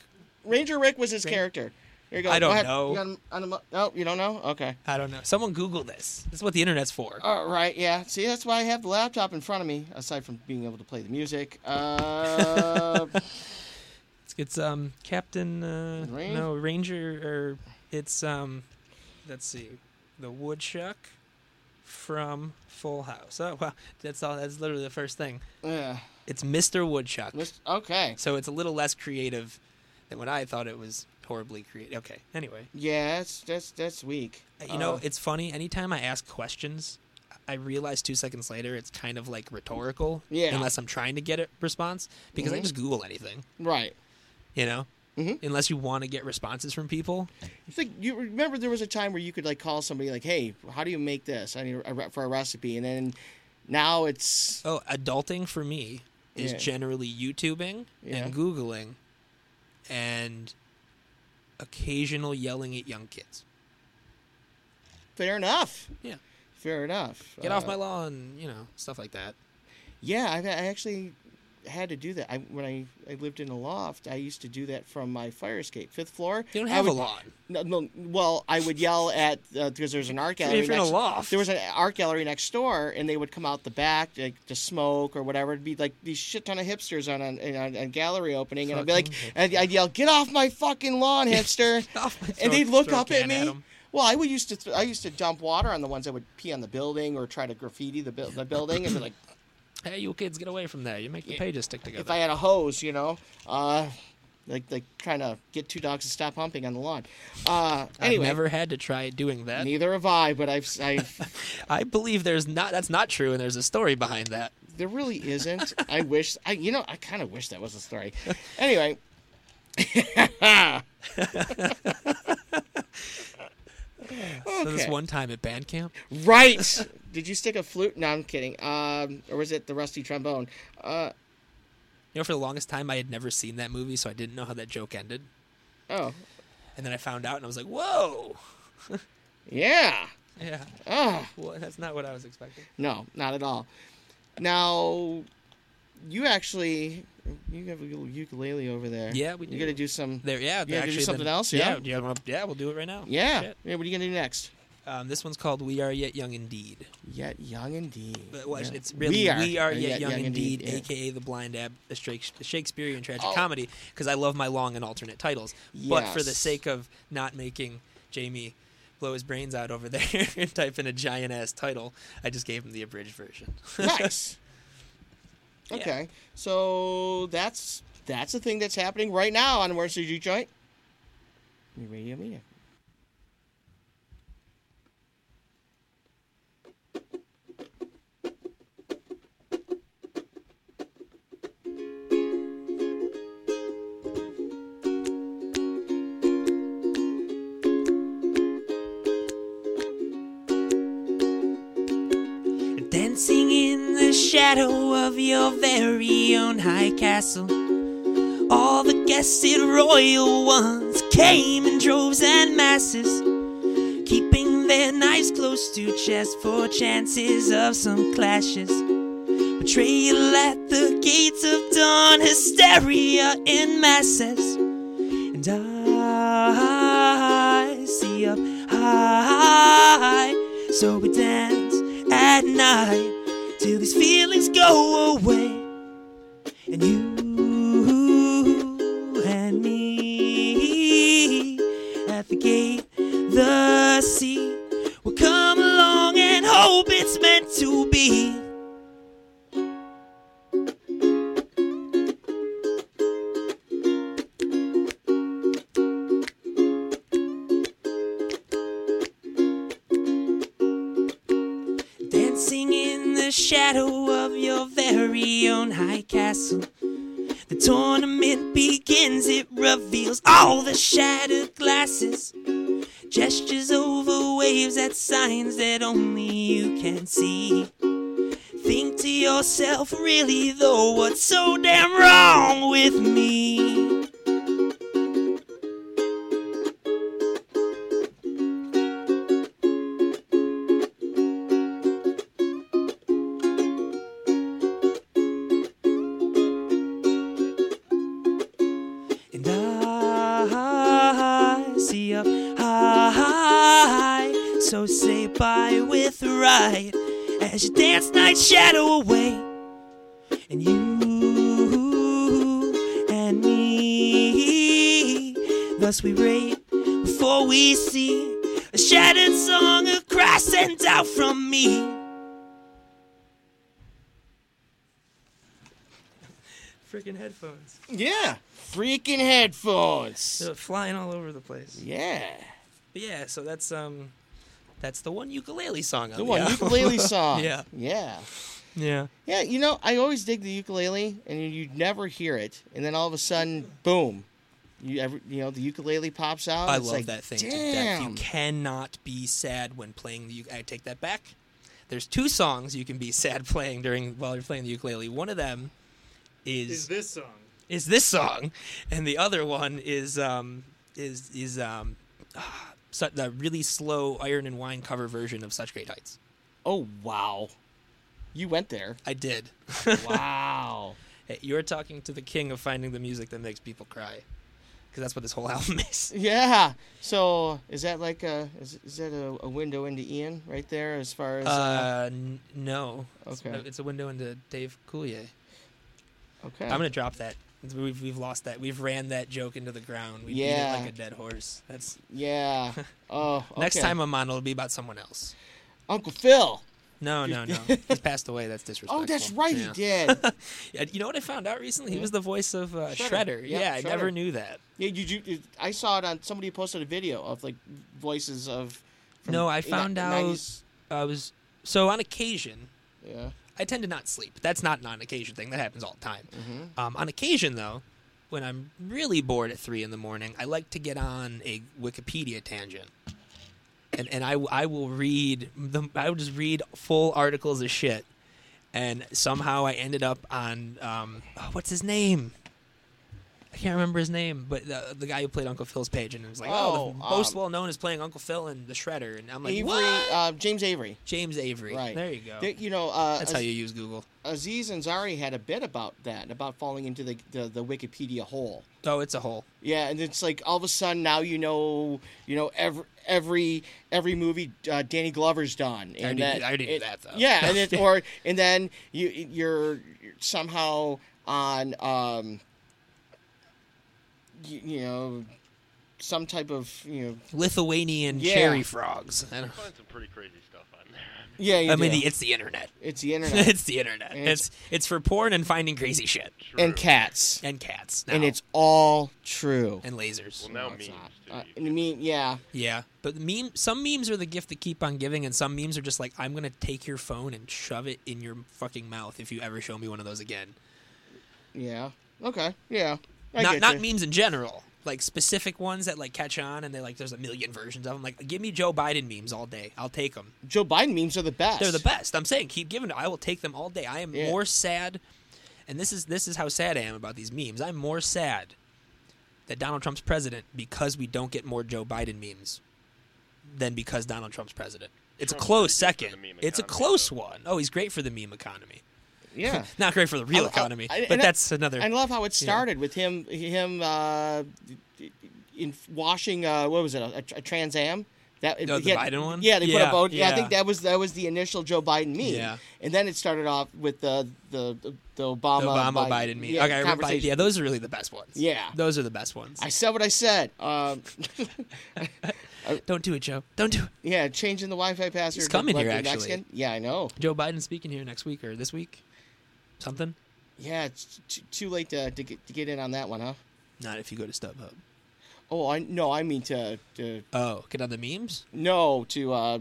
Ranger Rick was his Ra- character. Here you go. I don't Go know. You got on the oh, you don't know? Okay. I don't know. Someone Google this. This is what the internet's for. All right. Yeah. See, that's why I have the laptop in front of me. Aside from being able to play the music. Uh, It's, it's um Captain uh, Ran- no Ranger or it's um let's see the Woodchuck from Full House. Oh wow, that's all. That's literally the first thing. yeah. It's Mr. Woodchuck. Mis- Okay. So it's a little less creative than what I thought it was horribly creative. Okay. Anyway, Yeah. That's that's that's weak. you know Uh, it's funny. Anytime I ask questions. I realize two seconds later it's kind of like rhetorical, Yeah. unless I'm trying to get a response because I Mhm. just Google anything, right. you know, Mhm. unless you want to get responses from people. It's like you remember there was a time where you could like call somebody like, "Hey, how do you make this?" I need a, re- for a recipe, and then now it's Oh, adulting for me is Yeah. generally YouTubing Yeah. and Googling and occasional yelling at young kids. fair enough. Yeah. Fair enough. Get off Uh, my lawn, you know, stuff like that. Yeah, I, I actually had to do that. I, when I, I lived in a loft, I used to do that from my fire escape, fifth floor. You don't have a would- lawn. No, no, well, I would yell at uh, because there's an art gallery. If you're in a loft. there was an art gallery next door, and they would come out the back like to smoke or whatever. It'd be like these shit ton of hipsters on a, on a gallery opening, and I'd be like, and I'd yell, "Get off my fucking lawn, hipster!" And they'd look up at me. 'em. well, I would used to th- I used to dump water on the ones that would pee on the building or try to graffiti the, bu- the building, and be like, Hey, you kids, get away from there. You make the pages stick together. if I had a hose, you know, uh, like like trying to get two dogs to stop humping on the lawn. Uh, anyway, I've never had to try doing that. neither have I, but I've I've. I believe there's not. That's not true, and there's a story behind that. There really isn't. I wish. I you know I kind of wish that was a story. Anyway. So this one time at band camp, right. Did you stick a flute? No, I'm kidding. Um, or was it the rusty trombone? Uh, you know, for the longest time I had never seen that movie, so I didn't know how that joke ended. oh, And then I found out, and I was like, "Whoa, yeah. yeah, Oh, well, that's not what I was expecting." no, not at all. Now, you actually you have a little ukulele over there. Yeah, we You do. got to do some. There, yeah, You gotta do something the- else, yeah? yeah, wanna- yeah, we'll do it right now. Yeah. Shit. Yeah. What are you gonna do next? Um, this one's called "We Are Yet Young Indeed." Yet young indeed. But well, Yeah. it's really "We Are, Yet, Young, Indeed," yeah. aka the Blind Ab, the the Shakespearean tragic Oh. comedy, because I love my long and alternate titles. But for the sake of not making Jamie blow his brains out over there and type in a giant ass title, I just gave him the abridged version. nice. Yeah. Okay, so that's that's the thing that's happening right now on Where's the Joint? Your Radio Media. Shadow of your very own high castle. All the guested royal ones came in droves and masses, keeping their knives close to chest for chances of some clashes. Betrayal at the gates of dawn, hysteria in masses. And I see up high, so we dance at night till these feelings go away. And you and me at the gate, the sea will come along and hope it's meant to be. Can see. Think to yourself, really though, what's so damn wrong with me? Thus we rate before we see a shattered song of across sent out from me. Freaking headphones. Yeah. Freaking headphones. They're flying all over the place. Yeah. But yeah, so that's um that's the one ukulele song on The one album. ukulele song. Yeah. Yeah. Yeah. Yeah, you know, I always dig the ukulele, and you- you'd never hear it, and then all of a sudden, boom, you ever, you know, the ukulele pops out. I it's love like, that thing to Damn. death. You cannot be sad when playing the uk- I take that back. There's two songs you can be sad playing during while you're playing the ukulele. One of them is Is this song? is this song, and the other one is um is is um ah, su- the really slow Iron and Wine cover version of Such Great Heights. Oh wow, you went there. I did. Wow. Hey, you're talking to the king of finding the music that makes people cry, because that's what this whole album is. yeah. So is that like a is, is that a, a window into Ian right there as far as? Uh, Uh, n- no. It's- Okay. It's, a window into Dave Coulier. okay. I'm gonna drop that. We've we've lost that. We've ran that joke into the ground. We beat it like a dead horse. That's Yeah. Oh. next time I'm on, it'll be about someone else. Uncle Phil. No, no, no. He's passed away. That's disrespectful. Oh, that's right. Yeah. He did. Yeah, you know what I found out recently? He was the voice of uh, Shredder. Shredder. Yep, yeah, I never knew that. yeah. You, you, I saw it on somebody posted a video of like voices of. No, I found out- 90s I was so on occasion. Yeah. I tend to not sleep. That's not an on occasion thing. That happens all the time. Mm-hmm. Um, on occasion, though, when I'm really bored at three in the morning, I like to get on a Wikipedia tangent, and and I I will read the I will just read full articles of shit, and somehow I ended up on um oh, what's his name. I can't remember his name, but the, the guy who played Uncle Phil's page, and it was like, oh, the Oh, most um, well known is playing Uncle Phil and the Shredder, and I'm like, Avery, what? uh, James Avery. James Avery. Right. There you go. They- you know, uh, That's how you use Google. Aziz Ansari had a bit about that, about falling into the, the, the Wikipedia hole. Oh, it's a hole. Yeah, and it's like all of a sudden now you know, you know every every every movie uh, Danny Glover's done. And that, knew- I knew it- that, though. Yeah, and it, or and then you you're somehow on um, you, you know some type of you know Lithuanian Yeah. cherry frogs. I, don't, find some pretty crazy stuff on there. yeah. You I mean, do. it's the internet. it's the internet it's the internet. And It's it's for porn and finding crazy shit and cats, and cats. Now. and it's all true. and lasers. Well, now No, it's memes too. Uh, You I mean, yeah, Yeah, but meme. Some memes are the gift that keep on giving, and some memes are just like, I'm gonna take your phone and shove it in your fucking mouth if you ever show me one of those again. yeah. Okay, yeah. I not not memes in general. Like specific ones that like catch on, and they like there's a million versions of them. Like, give me Joe Biden memes all day. I'll take them. Joe Biden memes are the best. They're the best. I'm saying keep giving. I will take them all day. I am Yeah. more sad, and this is this is how sad I am about these memes. I'm more sad that Donald Trump's president because we don't get more Joe Biden memes than because Donald Trump's president. It's a close pretty good for second. the meme It's a close though. one. Oh, he's great for the meme economy. Yeah. Not great for the real I- I- economy, I- but that's another. I love how it Yeah. started with him him uh, in washing uh, what was it a, a Trans Am. That Oh, the had- Biden one? Yeah, they put a vote. Yeah. I think that was that was the initial Joe Biden meme. Yeah. and then it started off with the the the, Obama the Obama Biden, meme. yeah, okay, I remember- conversation. yeah, those are really the best ones. Yeah. those are the best ones. I said what I said. Um, Don't do it, Joe. Don't do it. yeah, changing the Wi-Fi password. He's coming here, actually. Mexican- Yeah, I know. Joe Biden speaking here next week or this week. Something. Yeah, it's t- too late to, to get to get in on that one, huh? Not if you go to StubHub. Oh, I no, I mean to, to Oh, get on the memes. no to. Uh,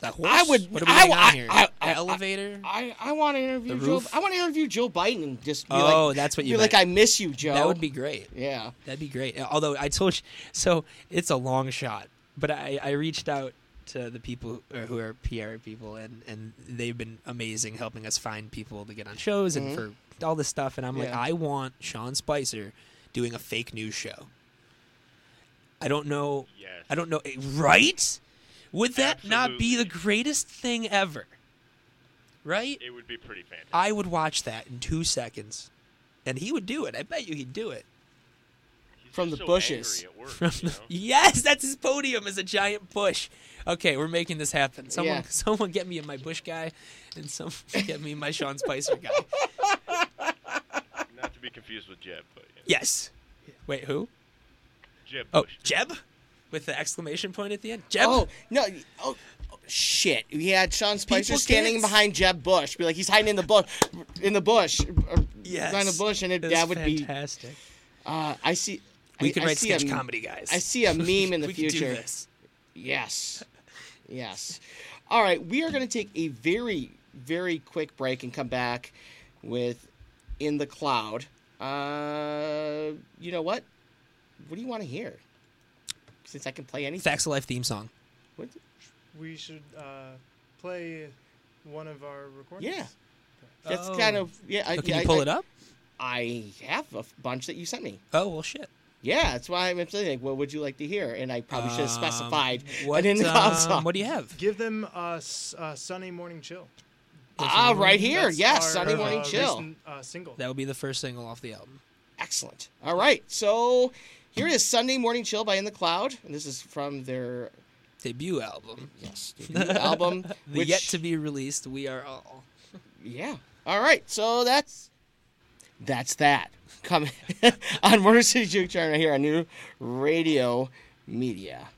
That horse. I would- What are we I- I- on here? I- I- elevator. I, I want to interview Joe. I want to interview Joe Biden and just be Oh, like, that's what be you like. I miss you, Joe. that would be great. Yeah. That'd be great. Although I told you, so it's a long shot, but I, I reached out to the people who are, who PR people, and, and they've been amazing helping us find people to get on shows and Mhm. for all this stuff. And I'm like, I want Sean Spicer doing a fake news show. I don't know. Yes. I don't know. eh, Right? Would that not be the greatest thing ever? Right? It would be pretty fantastic. I would watch that in two seconds, and he would do it. I bet you he'd do it. He's from the so bushes. work, From you the, know? yes, that's his podium is a giant bush. Okay, we're making this happen. Someone, Yeah. someone get me my Bush guy, and some get me my Sean Spicer guy. Not to be confused with Jeb, but yeah. Yes. Wait, who? Jeb Oh, Jeb, with the exclamation point at the end. Jeb. Oh no! Oh, oh, shit! We had Sean Spicer People standing can't- behind Jeb Bush. Be like he's hiding in the bush, in the bush, or yes. behind the bush, and it, that would be. fantastic. Uh, I see. We I, can write see sketch a, comedy, guys. I see a meme in the we Can do future. this. Yes. Yes. All right, we are going to take a very, very quick break and come back with In the Cloud. Uh, you know what? What do you want to hear? Since I can play anything. Facts of Life theme song. What? We should uh, play one of our recordings. Yeah. That's Oh. kind of yeah. I, Oh, can I, you pull I, it up? I have a bunch that you sent me. Oh well, shit. Yeah, that's why I'm saying, like, what would you like to hear? And I probably should have Um, specified What? an In the Cloud um, what do you have? Give them a, uh, Sunday Morning Chill. ah, right here. That's Yes, our, Sunday uh, Morning Chill. recent, uh, single. That would be the first single off the album. Excellent. All right. So here is Sunday Morning Chill by In the Cloud. And this is from their Debut album. yes debut album. The which, yet to be released We Are All. Yeah. All right. So that's that's that. Coming on Motor City Juke Channel here on New Radio Media.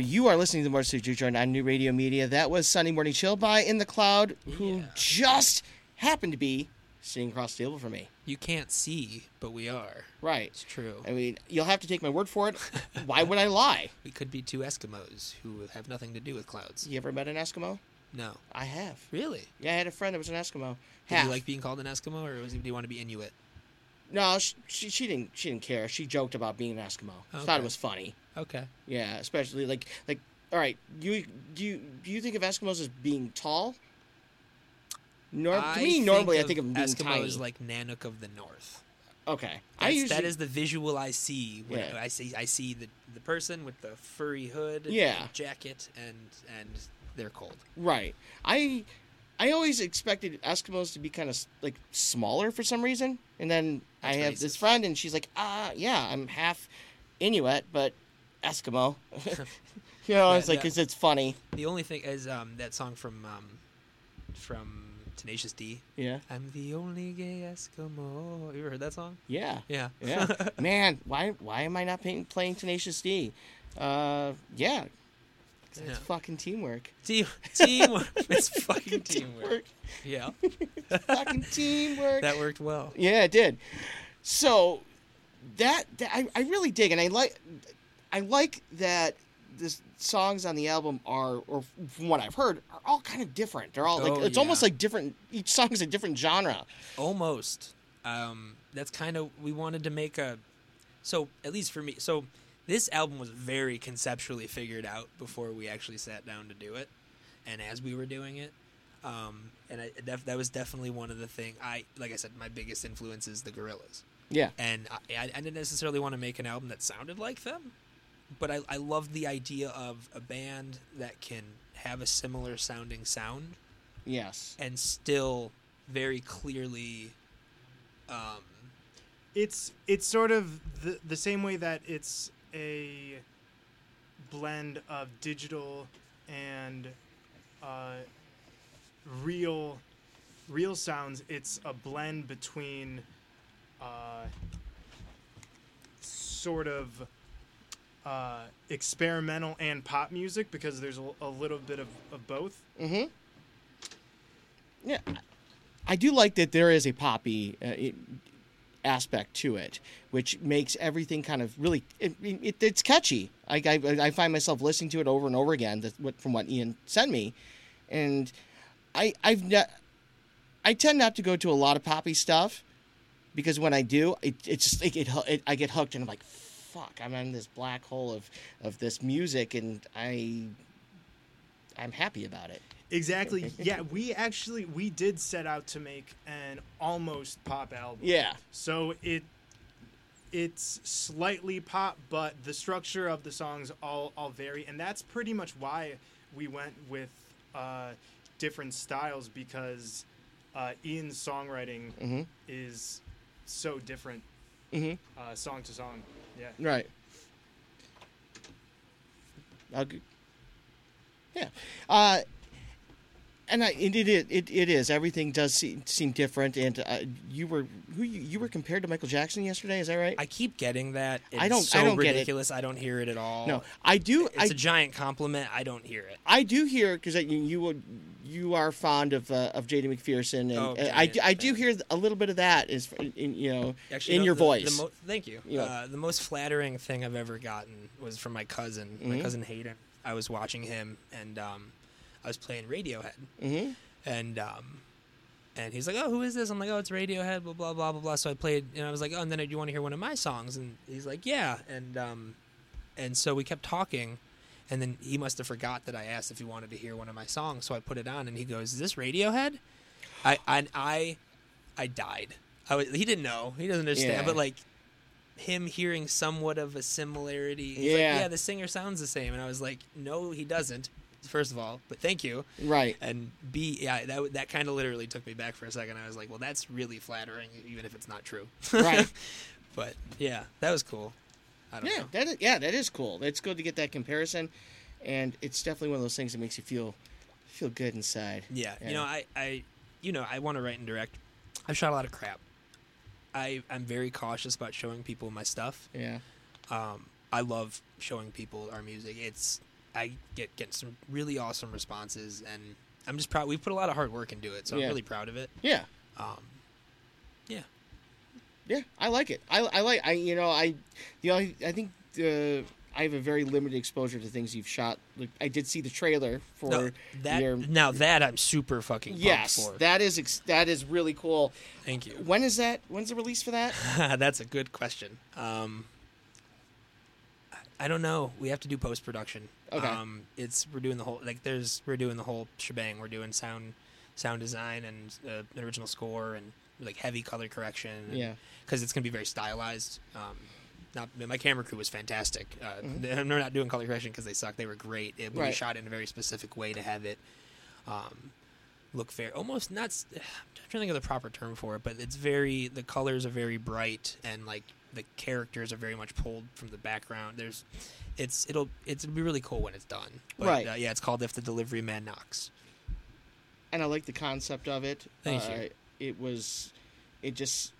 You are listening to City Juke Joint on New Radio Media. That was Sunday Morning Chill by In the Cloud, who just happened to be sitting across the table from me. You can't see, but we are. Right. It's true. I mean, you'll have to take my word for it. Why would I lie? We could be two Eskimos who have nothing to do with clouds. You ever met an Eskimo? No. I have. Really? Yeah, I had a friend that was an Eskimo. Did Half. you like being called an Eskimo, or was, do you want to be Inuit? No, she, she she didn't she didn't care. She joked about being an Eskimo. She thought it was funny. Okay. Yeah, especially like like all right. You do you do you think of Eskimos as being tall? Nor- to me, normally I think of being Eskimo tiny. like Nanook of the North. okay, I That's, usually that is the visual I see when Yeah. I see I see the the person with the furry hood, Yeah. and jacket, and and they're cold. right. I I always expected Eskimos to be kind of like smaller for some reason, and then I That's have this friend, and she's like, ah, yeah, I'm half Inuit, but Eskimo. you know, Yeah, it's like 'cause it's funny. The only thing is um, that song from um, from Tenacious D. Yeah, I'm the only gay Eskimo. You ever heard that song? yeah. Yeah. Yeah, man, why why am I not playing, playing Tenacious D? Uh, Yeah. it's fucking teamwork. Team teamwork. it's fucking teamwork. Yeah. fucking teamwork. That worked well. yeah, it did. So that, that I, I really dig, and I like I like that the songs on the album are, or from what I've heard, are all kind of different. They're all like Oh, it's almost like different. Each song is a different genre. Almost. Um, that's kind of we wanted to make a. So at least for me, so this album was very conceptually figured out before we actually sat down to do it, and as we were doing it, um, and I, def- that was definitely one of the thing I like. I said, my biggest influence is the Gorillaz, Yeah, and I, I didn't necessarily want to make an album that sounded like them, but I, I loved the idea of a band that can have a similar sounding sound yes, and still very clearly um, it's it's sort of the the same way that it's a blend of digital and uh, real real sounds. It's a blend between uh, sort of uh, experimental and pop music because there's a, a little bit of, of both. Mm-hmm. Yeah, I do like that there is a poppy uh, it, aspect to it, which makes everything kind of really. It, it, it's catchy. I, I I find myself listening to it over and over again. That from what Ian sent me, and I I've not. I tend not to go to a lot of poppy stuff because when I do, it it just it, it, it I get hooked and I'm like, fuck, I'm in this black hole of of this music and I I'm happy about it. Exactly. Yeah, we actually we did set out to make an almost pop album. Yeah. So it it's slightly pop, but the structure of the songs all all vary, and that's pretty much why we went with uh, different styles because uh, Ian's songwriting Mhm. is so different Mhm. uh, song to song. Yeah. Right. I'll yeah. Uh, and I, it, it, it, it is. Everything does seem, seem different. And uh, you were who you, you were compared to Michael Jackson yesterday. Is that right? I keep getting that. It's I don't- So I don't get it. ridiculous. I don't hear it at all. no, I do. It's I, a giant compliment. I don't hear it. I do hear because you you would you are fond of uh, of J.D. McPherson, and Oh, uh, I, do- I do hear a little bit of that is in, you know Actually, in no, your the- voice. The mo- thank you. Yeah. Uh, the most flattering thing I've ever gotten was from my cousin. My Mhm. cousin Hayden. I was watching him, and um, I was playing Radiohead, hmm and um, and he's like, "Oh, who is this?" I'm like, "Oh, it's Radiohead." Blah blah blah blah blah. So I played, and I was like, "Oh," and then do you want to hear one of my songs? And he's like, "Yeah." And um, and so we kept talking, and then he must have forgot that I asked if he wanted to hear one of my songs. So I put it on, and he goes, "Is this Radiohead?" I I I, I died. I was, he didn't know. He doesn't understand. Yeah. But like him hearing somewhat of a similarity. He's Yeah. Like, yeah, the singer sounds the same, and I was like, no, he doesn't. First of all, but thank you. Right. And B, yeah, that that kind of literally took me back for a second. I was like, well, that's really flattering, even if it's not true. Right. but yeah, that was cool. I don't Yeah, know. that is, yeah, that is cool. It's good to get that comparison, and it's definitely one of those things that makes you feel feel good inside. Yeah, Yeah. you know, I, I, you know, I want to write and direct. I've shot a lot of crap. I, I'm very cautious about showing people my stuff. Yeah. Um, I love showing people our music. It's I get get some really awesome responses, and I'm just proud. We put a lot of hard work into it, so Yeah. I'm really proud of it. Yeah. Um, yeah, Yeah, I like it. I, I like I you know I the only I think uh, I have a very limited exposure to things you've shot. Like I did see the trailer for No, that your. now that I'm super fucking Yes, for. that is ex- that is really cool. Thank you. When is that? When's the release for that? That's a good question. Um, I- don't know. We have to do post production. Okay. Um, it's we're doing the whole like there's we're doing the whole shebang. We're doing sound sound design and uh, an original score and like heavy color correction. and- Yeah. Because it's gonna be very stylized. Um, not my camera crew was fantastic. Uh, Mhm. They're not doing color correction because they suck. They were great. It, We Right. shot in a very specific way to have it um, look fair. Almost not. I'm trying to think of the proper term for it, but it's very. The colors are very bright and like the characters are very much pulled from the background. There's, it's it'll it's it'll be really cool when it's done. But, Right. Uh, yeah, it's called if the delivery man knocks. and I like the concept of it. Thank uh, you. It was, it just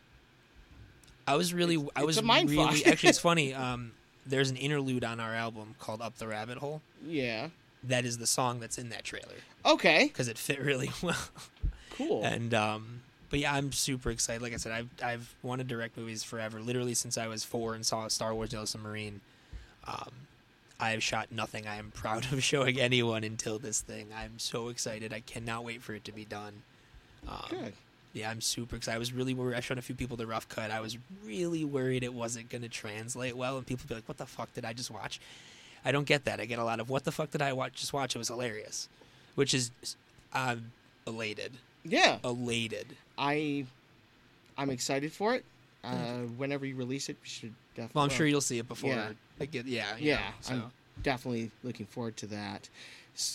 I was really, It's- I it's was a mind really. fuck. actually, it's funny. Um, there's an interlude on our album called "Up the Rabbit Hole." yeah. That is the song that's in that trailer Okay, because it fit really well. cool. And um, but yeah, I'm super excited. Like I said, I've I've wanted to direct movies forever. Literally since I was four and saw Star Wars: Yellow Submarine. Um, I have shot nothing I am proud of showing anyone until this thing. I'm so excited. I cannot wait for it to be done. Um, Good. Yeah, I'm super excited. I was really worried. I showed a few people the rough cut. I was really worried it wasn't going to translate well, and people would be like, "What the fuck did I just watch?" I don't get that. I get a lot of "What the fuck did I watch? Just watch." It was hilarious, which is I'm elated, Yeah, elated. I, I'm excited for it. Uh, whenever you release it, we should definitely. Well, I'm sure you'll see it before. Yeah. Like, yeah, you Yeah, know, so. I'm definitely looking forward to that.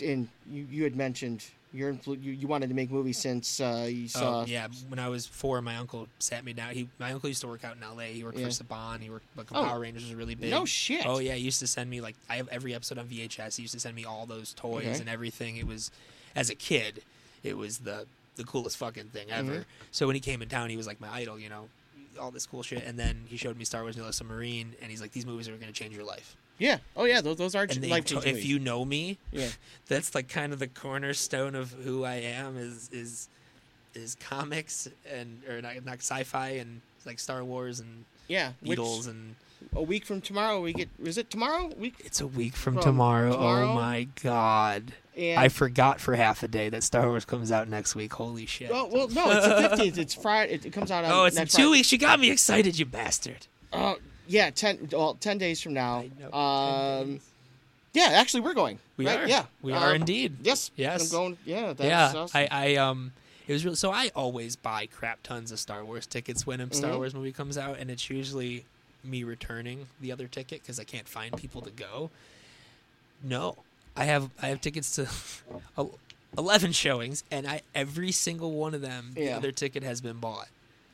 And you, you had mentioned you're influ- you, you wanted to make movies since uh, you saw. Oh, yeah, when I was four, my uncle sat me down. He, my uncle used to work out in L.A. He worked Yeah. for Saban. He worked like Oh. Power Rangers was really big. No shit. Oh yeah, he used to send me like I have every episode on VHS. He used to send me all those toys Okay. and everything. It was as a kid, it was the the coolest fucking thing ever. Mhm. So when he came in town, he was like my idol, you know, all this cool shit. And then he showed me Star Wars: Yellow Submarine, and he's like, these movies are going to change your life. Yeah. Oh yeah. Those, those are And life changing if you know me, Yeah. that's like kind of the cornerstone of who I am is is is comics and or not, not sci-fi and like Star Wars and Yeah. Beatles and a week from tomorrow we get. Is it tomorrow? Week. it's a week from, From tomorrow. tomorrow? Oh my god. And I forgot for half a day that Star Wars comes out next week. Holy shit. Oh well, no, it's the fifteenth. It's Friday. It, it comes out on. oh, it's in two Friday. weeks. You got me excited, you bastard. Oh yeah, ten. Well, ten days from now. Know, Um. Yeah, actually, we're going. We right? are. Yeah, We are Um, indeed. Yes. Yes. I'm going. Yeah. That's yeah, awesome. I, I um, it was really so. I always buy crap tons of Star Wars tickets when a Star Mhm. Wars movie comes out, and it's usually me returning the other ticket because I can't find people to go. No, I have I have tickets to eleven showings, and I every single one of them, the other ticket has been bought.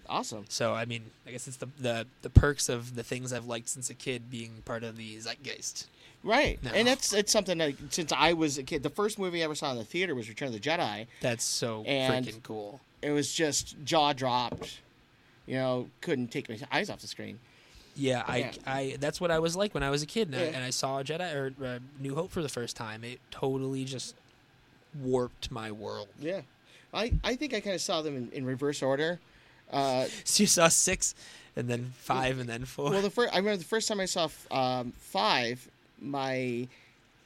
awesome. So I mean, I guess it's the the the perks of the things I've liked since a kid being part of the zeitgeist. Right, No. and that's it's something that since I was a kid, the first movie I ever saw in the theater was Return of the Jedi. That's so And- freaking cool. It was just jaw dropped. You know, couldn't take my eyes off the screen. Yeah, I, I, that's what I was like when I was a kid, and, I, Yeah. and I saw Jedi or uh, New Hope for the first time. It totally just warped my world. Yeah, I I think I kind of saw them in, in reverse order. Uh, So you saw six, and then five, and then four. well, the first I remember the first time I saw um, five, my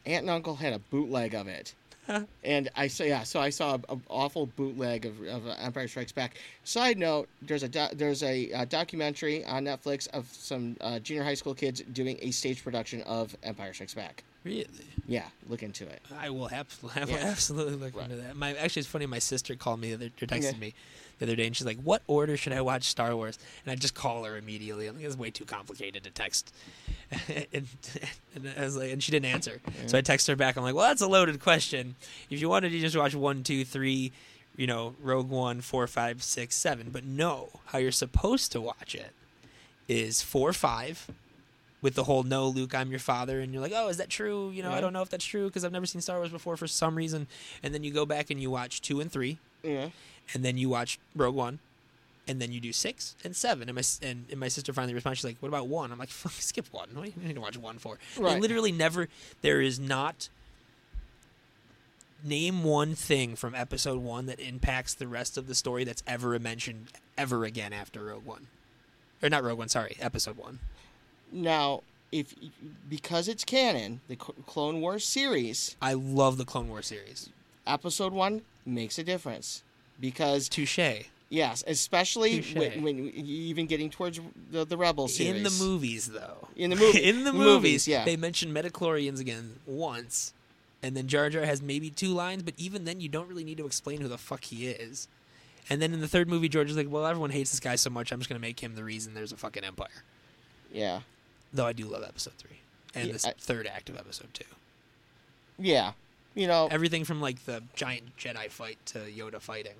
aunt and uncle had a bootleg of it. and I say, yeah, so I saw an awful bootleg of, of Empire Strikes Back. Side note: there's a do- there's a, uh documentary on Netflix of some uh, junior high school kids doing a stage production of Empire Strikes Back. Really, Yeah, look into it. I will, I will Yeah. absolutely look Right. into that. My actually, it's funny. My sister called me, the other, or texted Okay. me the other day, and she's like, "What order should I watch Star Wars?" And I just call her immediately. I'm like, "It's way too complicated to text." and, and I was like, and she didn't answer. So I text her back. I'm like, "Well, that's a loaded question. If you wanted to just watch one, two, three, you know, Rogue One, four, five, six, seven, but no, how you're supposed to watch it is four, five." With the whole "No, Luke, I'm your father," and you're like, "Oh, is that true?" You know, I don't know if that's true because I've never seen Star Wars before for some reason. And then you go back and you watch two and three, Yeah. and then you watch Rogue One, and then you do six and seven. And my and, and my sister finally responds. She's like, "What about one?" I'm like, Fuck, "Skip one. What do you need to watch one for?" They literally never. There is not. Name one thing from Episode One that impacts the rest of the story that's ever mentioned ever again after Rogue One, or not Rogue One. Sorry, Episode One. Now, if because it's canon, the Clone Wars series, I love the Clone Wars series. episode one makes a difference because Touche. yes, especially when, when even getting towards the, the Rebel series In the movies, though. In the movie- in the the movies, movies, yeah. They mention midi-chlorians again once, and then Jar Jar has maybe two lines, but even then, you don't really need to explain who the fuck he is. And then in the third movie, George is like, "Well, everyone hates this guy so much, I'm just gonna make him the reason there's a fucking empire." Yeah, Though I do love episode three and Yeah, this I- third act of episode two. yeah. You know, Everything from like the giant Jedi fight to Yoda fighting.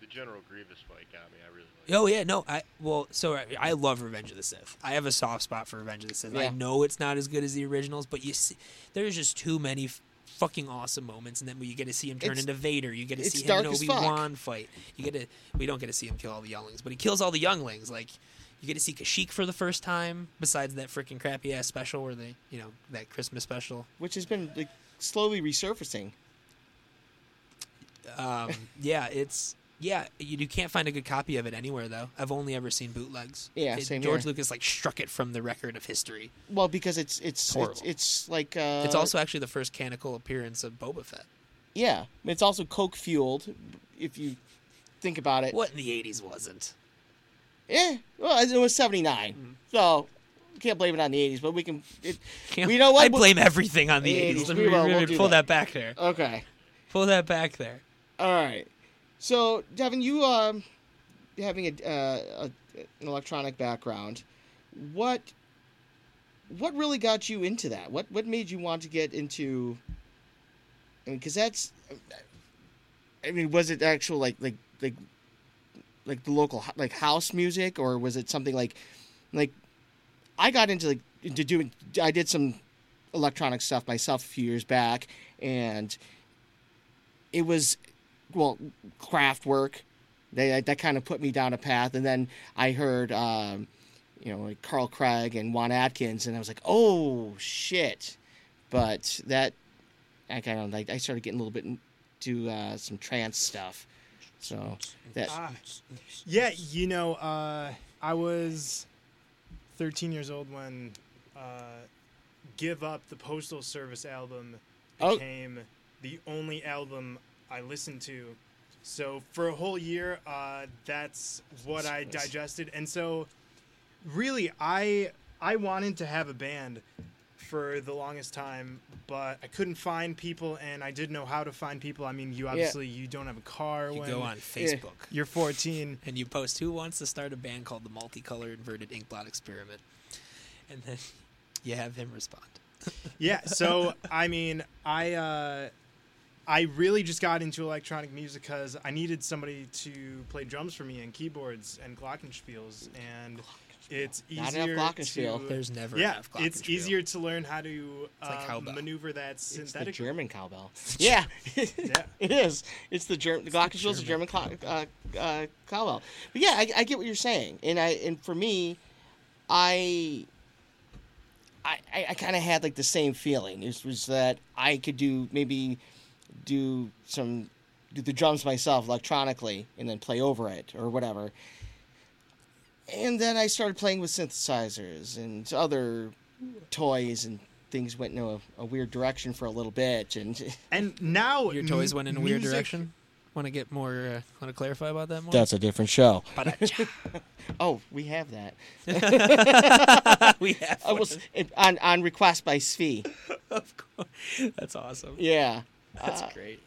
The General Grievous fight got me. I really like. Oh yeah, no, I well, so I, I love Revenge of the Sith. I have a soft spot for Revenge of the Sith. I know it's not as good as the originals, but you see, there's just too many f- fucking awesome moments, and then you get to see him turn It's- into Vader, you get to see him dark in as Obi Wan fight. You get to we don't get to see him kill all the younglings, but he kills all the younglings. Like you get to see Kashyyyk for the first time, besides that freaking crappy ass special where they, you know, that Christmas special. which has been like slowly resurfacing. Um, yeah, it's yeah. You, you can't find a good copy of it anywhere though. I've only ever seen bootlegs. Yeah, It- same George here. Lucas like struck it from the record of history. Well, because it's it's it's, it's like uh, it's also actually the first canonical appearance of Boba Fett. yeah, it's also coke fueled. If you think about it, What in the '80s wasn't? Eh, well, it was seventy nine, Mm-hmm. so can't blame it on the eighties. But we can. It, we know what I blame everything on the The '80s. 80s, Let we me will, we'll pull that. that back there. okay. Pull that back there. All right. So, Devin, you um, having a, uh, a an electronic background, what what really got you into that? What what made you want to get into? I mean, Because that's, I mean, was it actual like like like like the local like house music, or was it something like like I got into like into doing I did some electronic stuff myself a few years back, and it was well Kraftwerk. They, that kind of put me down a path and then i heard um, you know like carl craig and juan atkins and i was like oh shit. But that i kind of like i started getting a little bit into uh, some trance stuff so that Ah, yeah, you know, uh, I was 13 years old when uh, "Give Up" the Postal Service album Oh. became the only album I listened to. So for a whole year, uh, that's what I digested, and so really, I I wanted to have a band for the longest time, but I couldn't find people, and I didn't know how to find people. I mean, you obviously you don't have a car You when go on Facebook you're 14. and you post who wants to start a band called the Multicolor Inverted Ink Blot Experiment, and then you have him respond. yeah so i mean i uh i really just got into electronic music because i needed somebody to play drums for me and keyboards and glockenspiels and it's Not enough easier glockenspiel. to There's never yeah enough it's easier to learn how to uh, cowbell. maneuver that it's the german cowbell yeah Yeah. it is it's the german the glockenspiel's the german uh, uh, cowbell but yeah I, I get what you're saying and i and for me i I, I, I kind of had like the same feeling. It was that I could do maybe do some do the drums myself electronically and then play over it or whatever. And then I started playing with synthesizers and other toys and things went in a, a weird direction for a little bit and and now Your toys m- went in a weird music- direction. Want to get more? Uh, Want to clarify about that more? that's a different show. Oh, we have that. we have. I was on on request by Svi. of course. That's awesome. Yeah. That's Uh, great.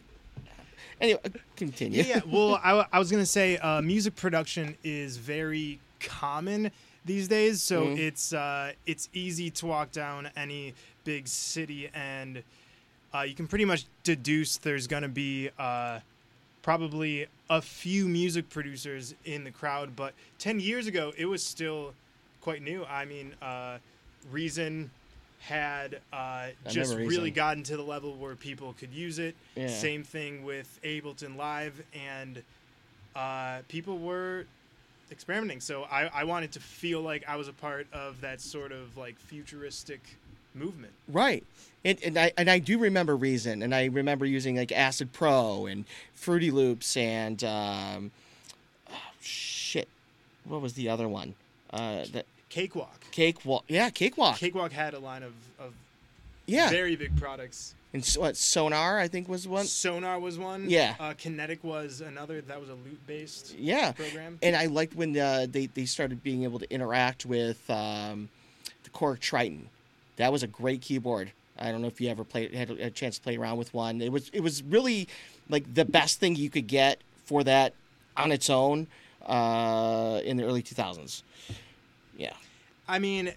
Anyway, continue. yeah, yeah. Well, I, I was gonna say uh, music production is very common these days, so Mhm. it's uh, it's easy to walk down any big city and uh, you can pretty much deduce there's gonna be uh, probably a few music producers in the crowd. But ten years ago, it was still quite new. I mean, uh, Reason had uh, just remember really Reason. gotten to the level where people could use it. Yeah. Same thing with Ableton Live, and uh, people were experimenting. So I, I wanted to feel like I was a part of that sort of like futuristic movement. Right. And, and I and I do remember Reason, and I remember using like Acid Pro and Fruity Loops and um, oh, shit, what was the other one? Uh, that Cakewalk. Cakewalk. Yeah, Cakewalk. Cakewalk had a line of, of yeah. very big products. and so, what Sonar I think was one. Sonar was one. Yeah. Uh, Kinetic was another. That was a loop based Yeah. program. And I liked when uh, they they started being able to interact with um, the Korg Triton. That was a great keyboard. I don't know if you ever played had a chance to play around with one. It was it was really like the best thing you could get for that on its own uh, in the early 2000s. Yeah. I mean,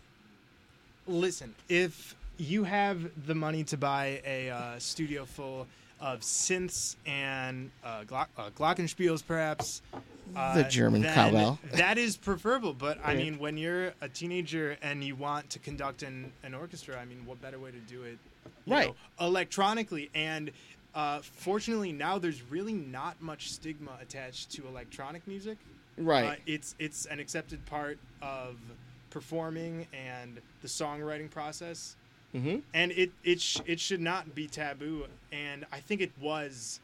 listen, if you have the money to buy a uh, studio full of synths and uh, Glock, uh, glockenspiels, perhaps. Uh, The German then cowbell. That is preferable, but I mean, when you're a teenager and you want to conduct an, an orchestra, I mean, what better way to do it, Right. know, electronically? And uh, fortunately, now there's really not much stigma attached to electronic music. Right. Uh, it's it's an accepted part of performing and the songwriting process, hmm and it it sh- it should not be taboo. And I think it was,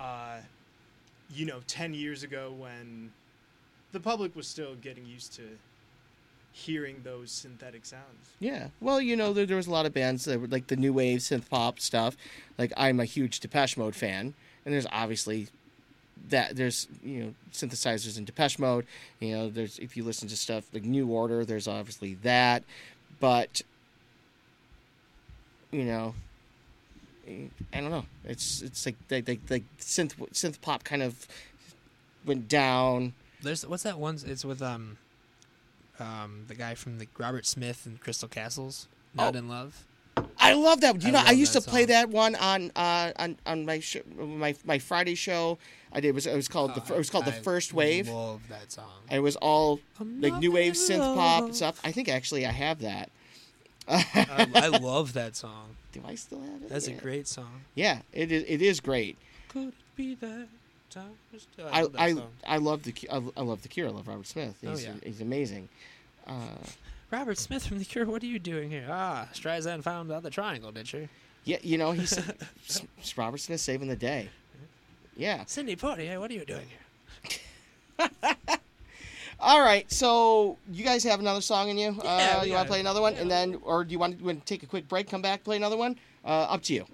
uh, you know, ten years ago when the public was still getting used to hearing those synthetic sounds. Yeah. Well, you know, there, there was a lot of bands that were like the new wave synth pop stuff. Like I'm a huge Depeche Mode fan, and there's obviously that there's you know synthesizers in Depeche Mode. You know, there's if you listen to stuff like New Order, there's obviously that, but you know, I don't know. It's it's like like like, like synth synth pop kind of went down. There's what's that one? It's with um, um, the guy from the Robert Smith and Crystal Castles. Not Oh. in love. I love that. You I know, I used to play song. that one on uh, on on my sh- my my Friday show. I did it was it was called the Oh, it was called the I First Wave. Love that song. And it was all I'm like new wave synth pop stuff. I think actually I have that. I, I love that song. Do I still have it? That's yeah. a great song. Yeah, it is. It is great. Could it be that time? I love I. I love the I, I love the Cure. I love Robert Smith. Oh, He's yeah. he's amazing. Uh, Robert Smith from The Cure. What are you doing here? Ah, Streisand found out the triangle, did she? yeah, you know he's Robert Smith saving the day. Yeah. Cindy Poitier, what are you doing here? All right, so you guys have another song in you. Yeah, uh, you want to play another one, Yeah. and then, or do you want to, take a quick break, come back, play another one? Uh, up to you.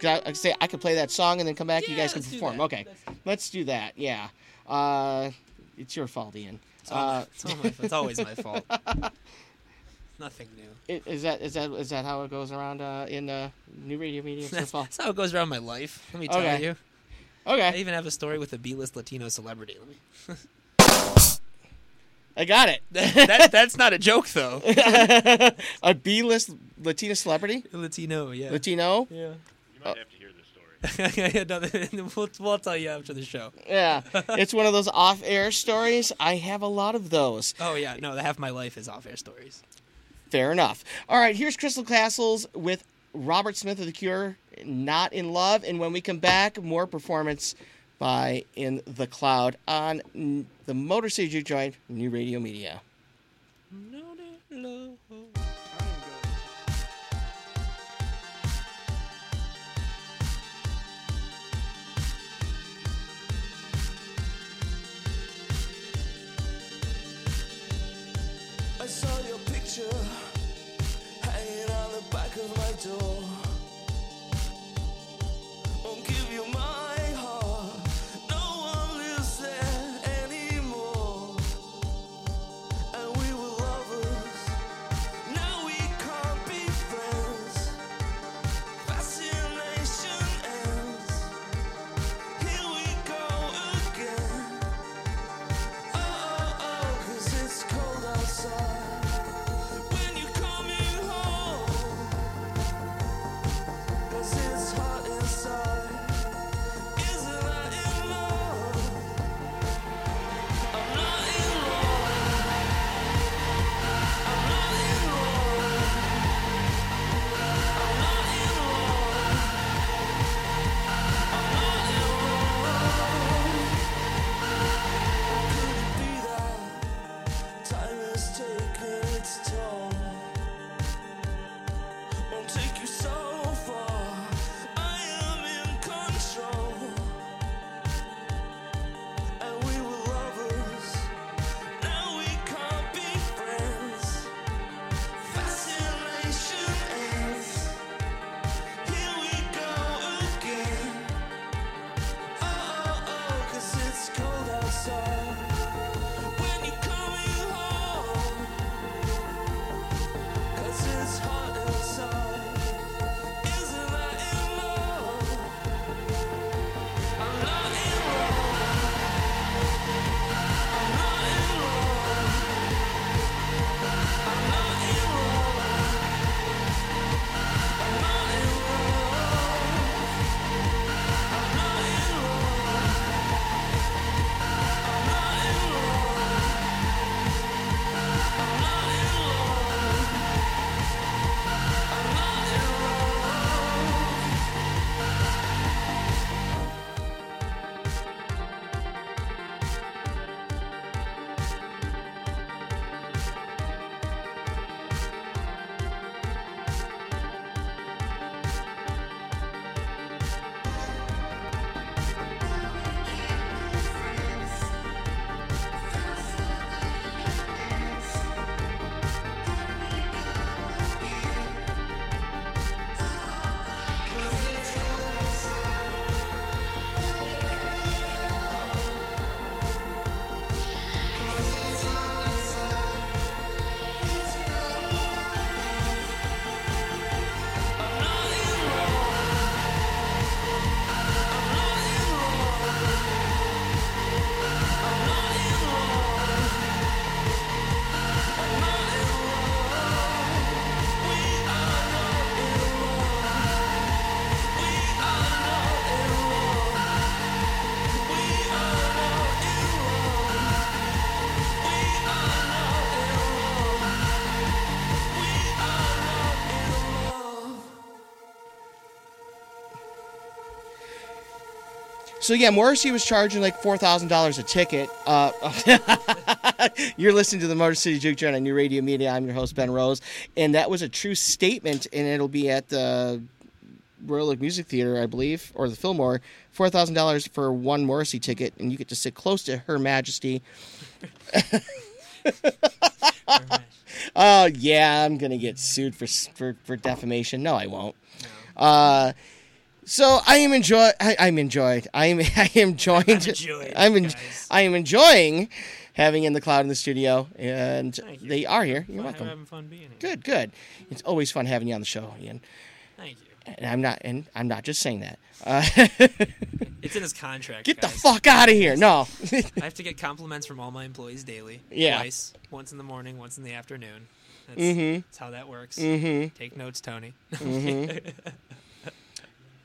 'Cause I, I say I could play that song and then come back. you Yeah, guys can perform. Okay, let's do that. Yeah, uh, it's your fault, Ian. It's, all, Uh, it's, all my, it's always my fault. Nothing new. i- is that is that is that how it goes around uh, in uh, new radio media? That's, that's how it goes around my life. Let me tell Okay. you. Okay. I even have a story with a B-list Latino celebrity. Let me. I got it. that, that's not a joke though. a B-list Latina celebrity, Latino, yeah. Latino. Yeah. You might have to hear this story. yeah, no, we'll, we'll tell you after the show. Yeah, it's one of those off-air stories. I have a lot of those. Oh yeah, no, the half my life is off-air stories. Fair enough. All right, here's Crystal Castles with Robert Smith of The Cure, Not in Love. And when we come back, more performance by In the Cloud on the Motor City Joint New Radio Media. I So yeah, Morrissey was charging like four thousand dollars a ticket. Uh, you're listening to the Motor City Juke Joint on New Radio Media. I'm your host Ben Rose, and that was a true statement, and it'll be at the Royal Oak Music Theater, I believe, or the Fillmore. Four thousand dollars for one Morrissey ticket, and you get to sit close to Her Majesty. Oh yeah, I'm gonna get sued for for, for defamation. No, I won't. Uh, so I am enjoy. I, I'm enjoyed. I am. I am joined. I'm enjoyed, I'm. En- guys. I am enjoying having in the cloud in the studio, and they are here. You're welcome. Having fun being here. Good, good. It's always fun having you on the show, Ian. Thank you. And I'm not. And I'm not just saying that. Uh, It's in his contract. get the fuck out of here. No. I have to get compliments from all my employees daily. Yeah. Twice. Once in the morning, once in the afternoon. That's, Mhm. that's how that works. mm-hmm. Take notes, Tony.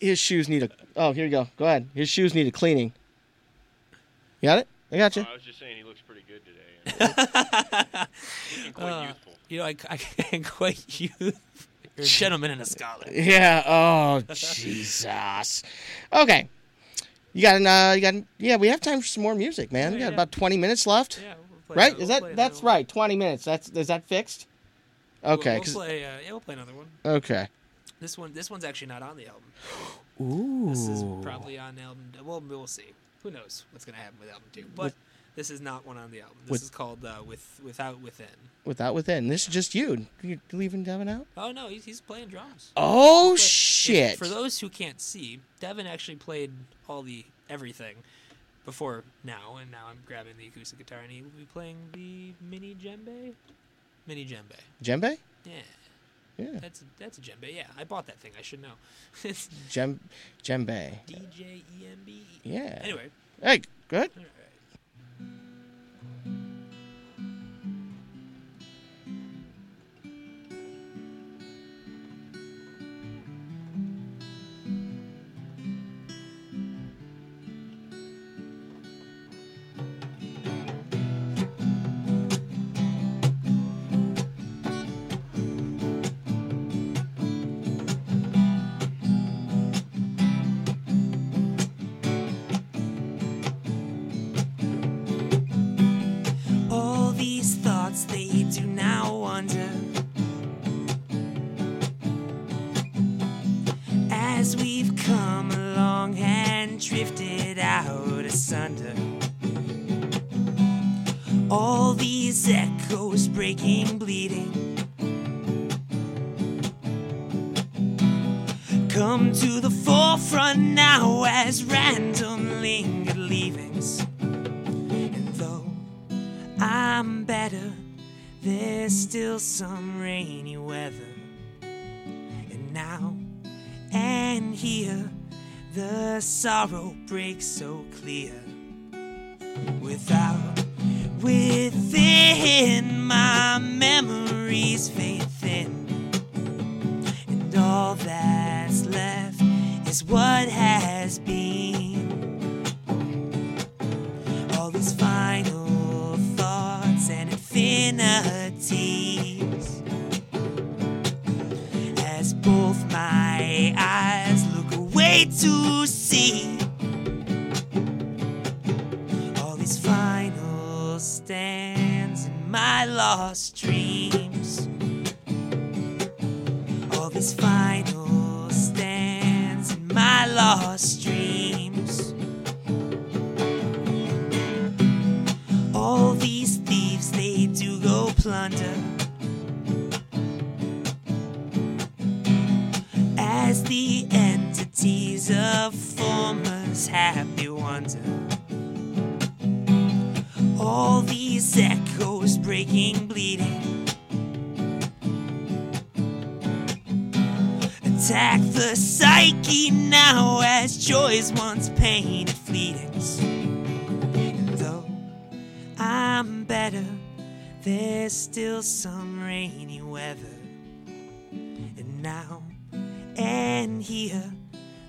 His shoes need a. Oh, here you go. Go ahead. His shoes need a cleaning. You got it? I got you. Oh, I was just saying he looks pretty good today. And looking quite Uh, youthful. You know, I, I can't quite you. You're a gentleman and a scholar. Yeah. Oh, Jesus. Okay. You got an, uh, you got, an- yeah, we have time for some more music, man. We got yeah. about 20 minutes left. Yeah, we'll play right? another- Is we'll that, that's another right. 20 minutes. That's, is that fixed? Okay. We'll, 'cause- we'll play. Uh, yeah, we'll play another one. okay. This one, this one's actually not on the album. Ooh. This is probably on album. Well, we'll see. Who knows what's gonna happen with album two? But With- this is not one on the album. This With- is called uh, with without within. Without within. This is just you. You're leaving Devin out? Oh no, he's, he's playing drums. Oh, But if- shit. For those who can't see, Devin actually played all the everything before now, and now I'm grabbing the acoustic guitar, and he will be playing the mini djembe. Mini djembe. Djembe? Yeah, Yeah. that's a, that's a djembe. Yeah, I bought that thing. I should know. it's Djem, djembe. D J E M B. Yeah. Anyway, Hey, good. The sorrow breaks so clear. Without, within my memories fade thin. And all that's left is what has been all these final thoughts and infinities as both my eyes away to see all these final stands in my lost dreams. All these final stands in my lost dreams. All these thieves they do go plunder breaking bleeding attack the psyche now as joys once painted fleetings and though I'm better, there's still some rainy weather. And now and here,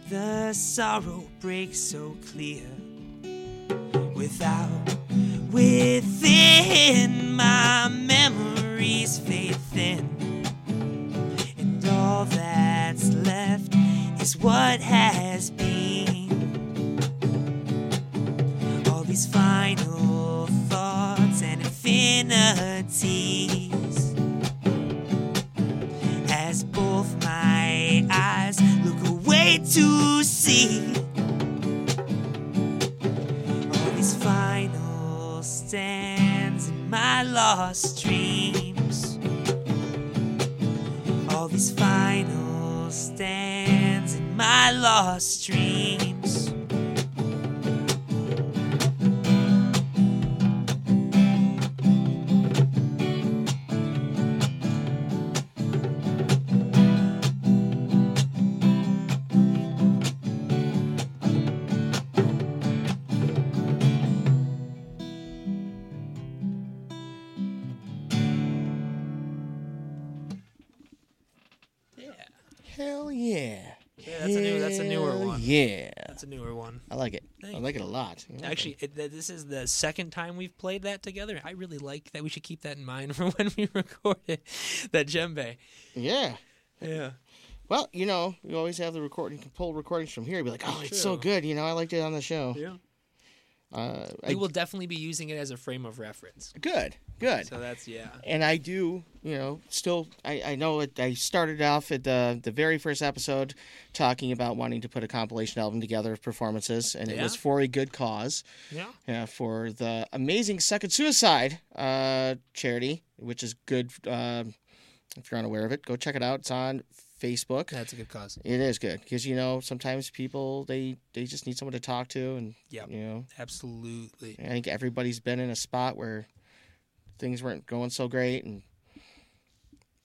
the sorrow breaks so clear. Without, within my memories fade thin. And all that's left is what has been. All these final thoughts and infinities. As both my eyes look away to see. My lost dreams. All these final stands in my lost dreams. Yeah. That's a newer one. I like it. I like it a lot. Know, Actually, it, th- this is the second time we've played that together. I really like that. We should keep that in mind for when we record it. That djembe. Yeah. Yeah. Well, you know, you always have the recording. You can pull recordings from here. Be like, oh, it's so good. You know, I liked it on the show. Yeah. Uh, I, We will definitely be using it as a frame of reference. good, good. So that's yeah. and I do, you know, still, I, I know it. I started off at the the very first episode talking about wanting to put a compilation album together of performances, and it was for a good cause. Yeah. Yeah, for the amazing Second Suicide uh, charity, which is good. Um, if you're unaware of it, go check it out. It's on Facebook. That's a good cause. It is good because you know sometimes people they they just need someone to talk to, and yeah you know Absolutely. I think everybody's been in a spot where things weren't going so great, and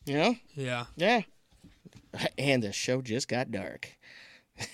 you know Yeah. yeah. And the show just got dark.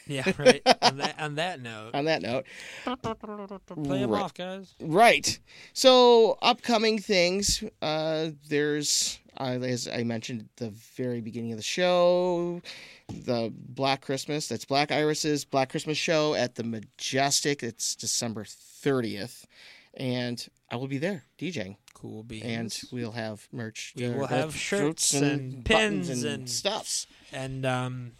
Yeah. Right. on that on that note, On that note, play them right. off, guys. Right. So upcoming things. Uh, there's uh, as I mentioned at the very beginning of the show, the Black Christmas. That's Black Iris's Black Christmas show at the Majestic. It's December thirtieth, and I will be there DJing, Cool beans. and we'll have merch. We will have shirts and buttons pins and, and- stuffs. and um,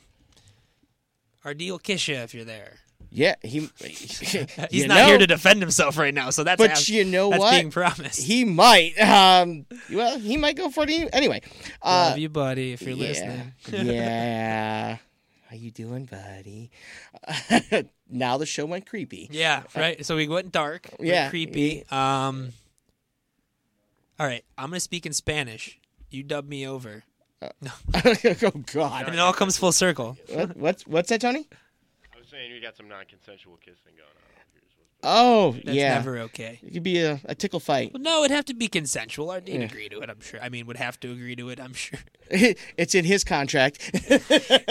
Ardeel Kisha, if you're there. Yeah, he. He's not know, here to defend himself right now, so that's But abs- you know that's what? being promised. He might. Um, well, he might go for it anyway. Uh, Love you, buddy, if you're yeah, listening. yeah. How you doing, buddy? now the show went creepy. Yeah, right. So we went dark. Yeah, creepy. Um. All right, I'm gonna speak in Spanish. You dub me over, uh, oh God. And it all comes full circle. What, what's what's that, Tony? I was saying you got some non-consensual kissing going on. up here, Oh That's yeah. never okay. It could be a, a tickle fight. Well, no, it'd have to be consensual. I'd Yeah. agree to it. I'm sure. I mean, would have to agree to it. I'm sure. it's in his contract.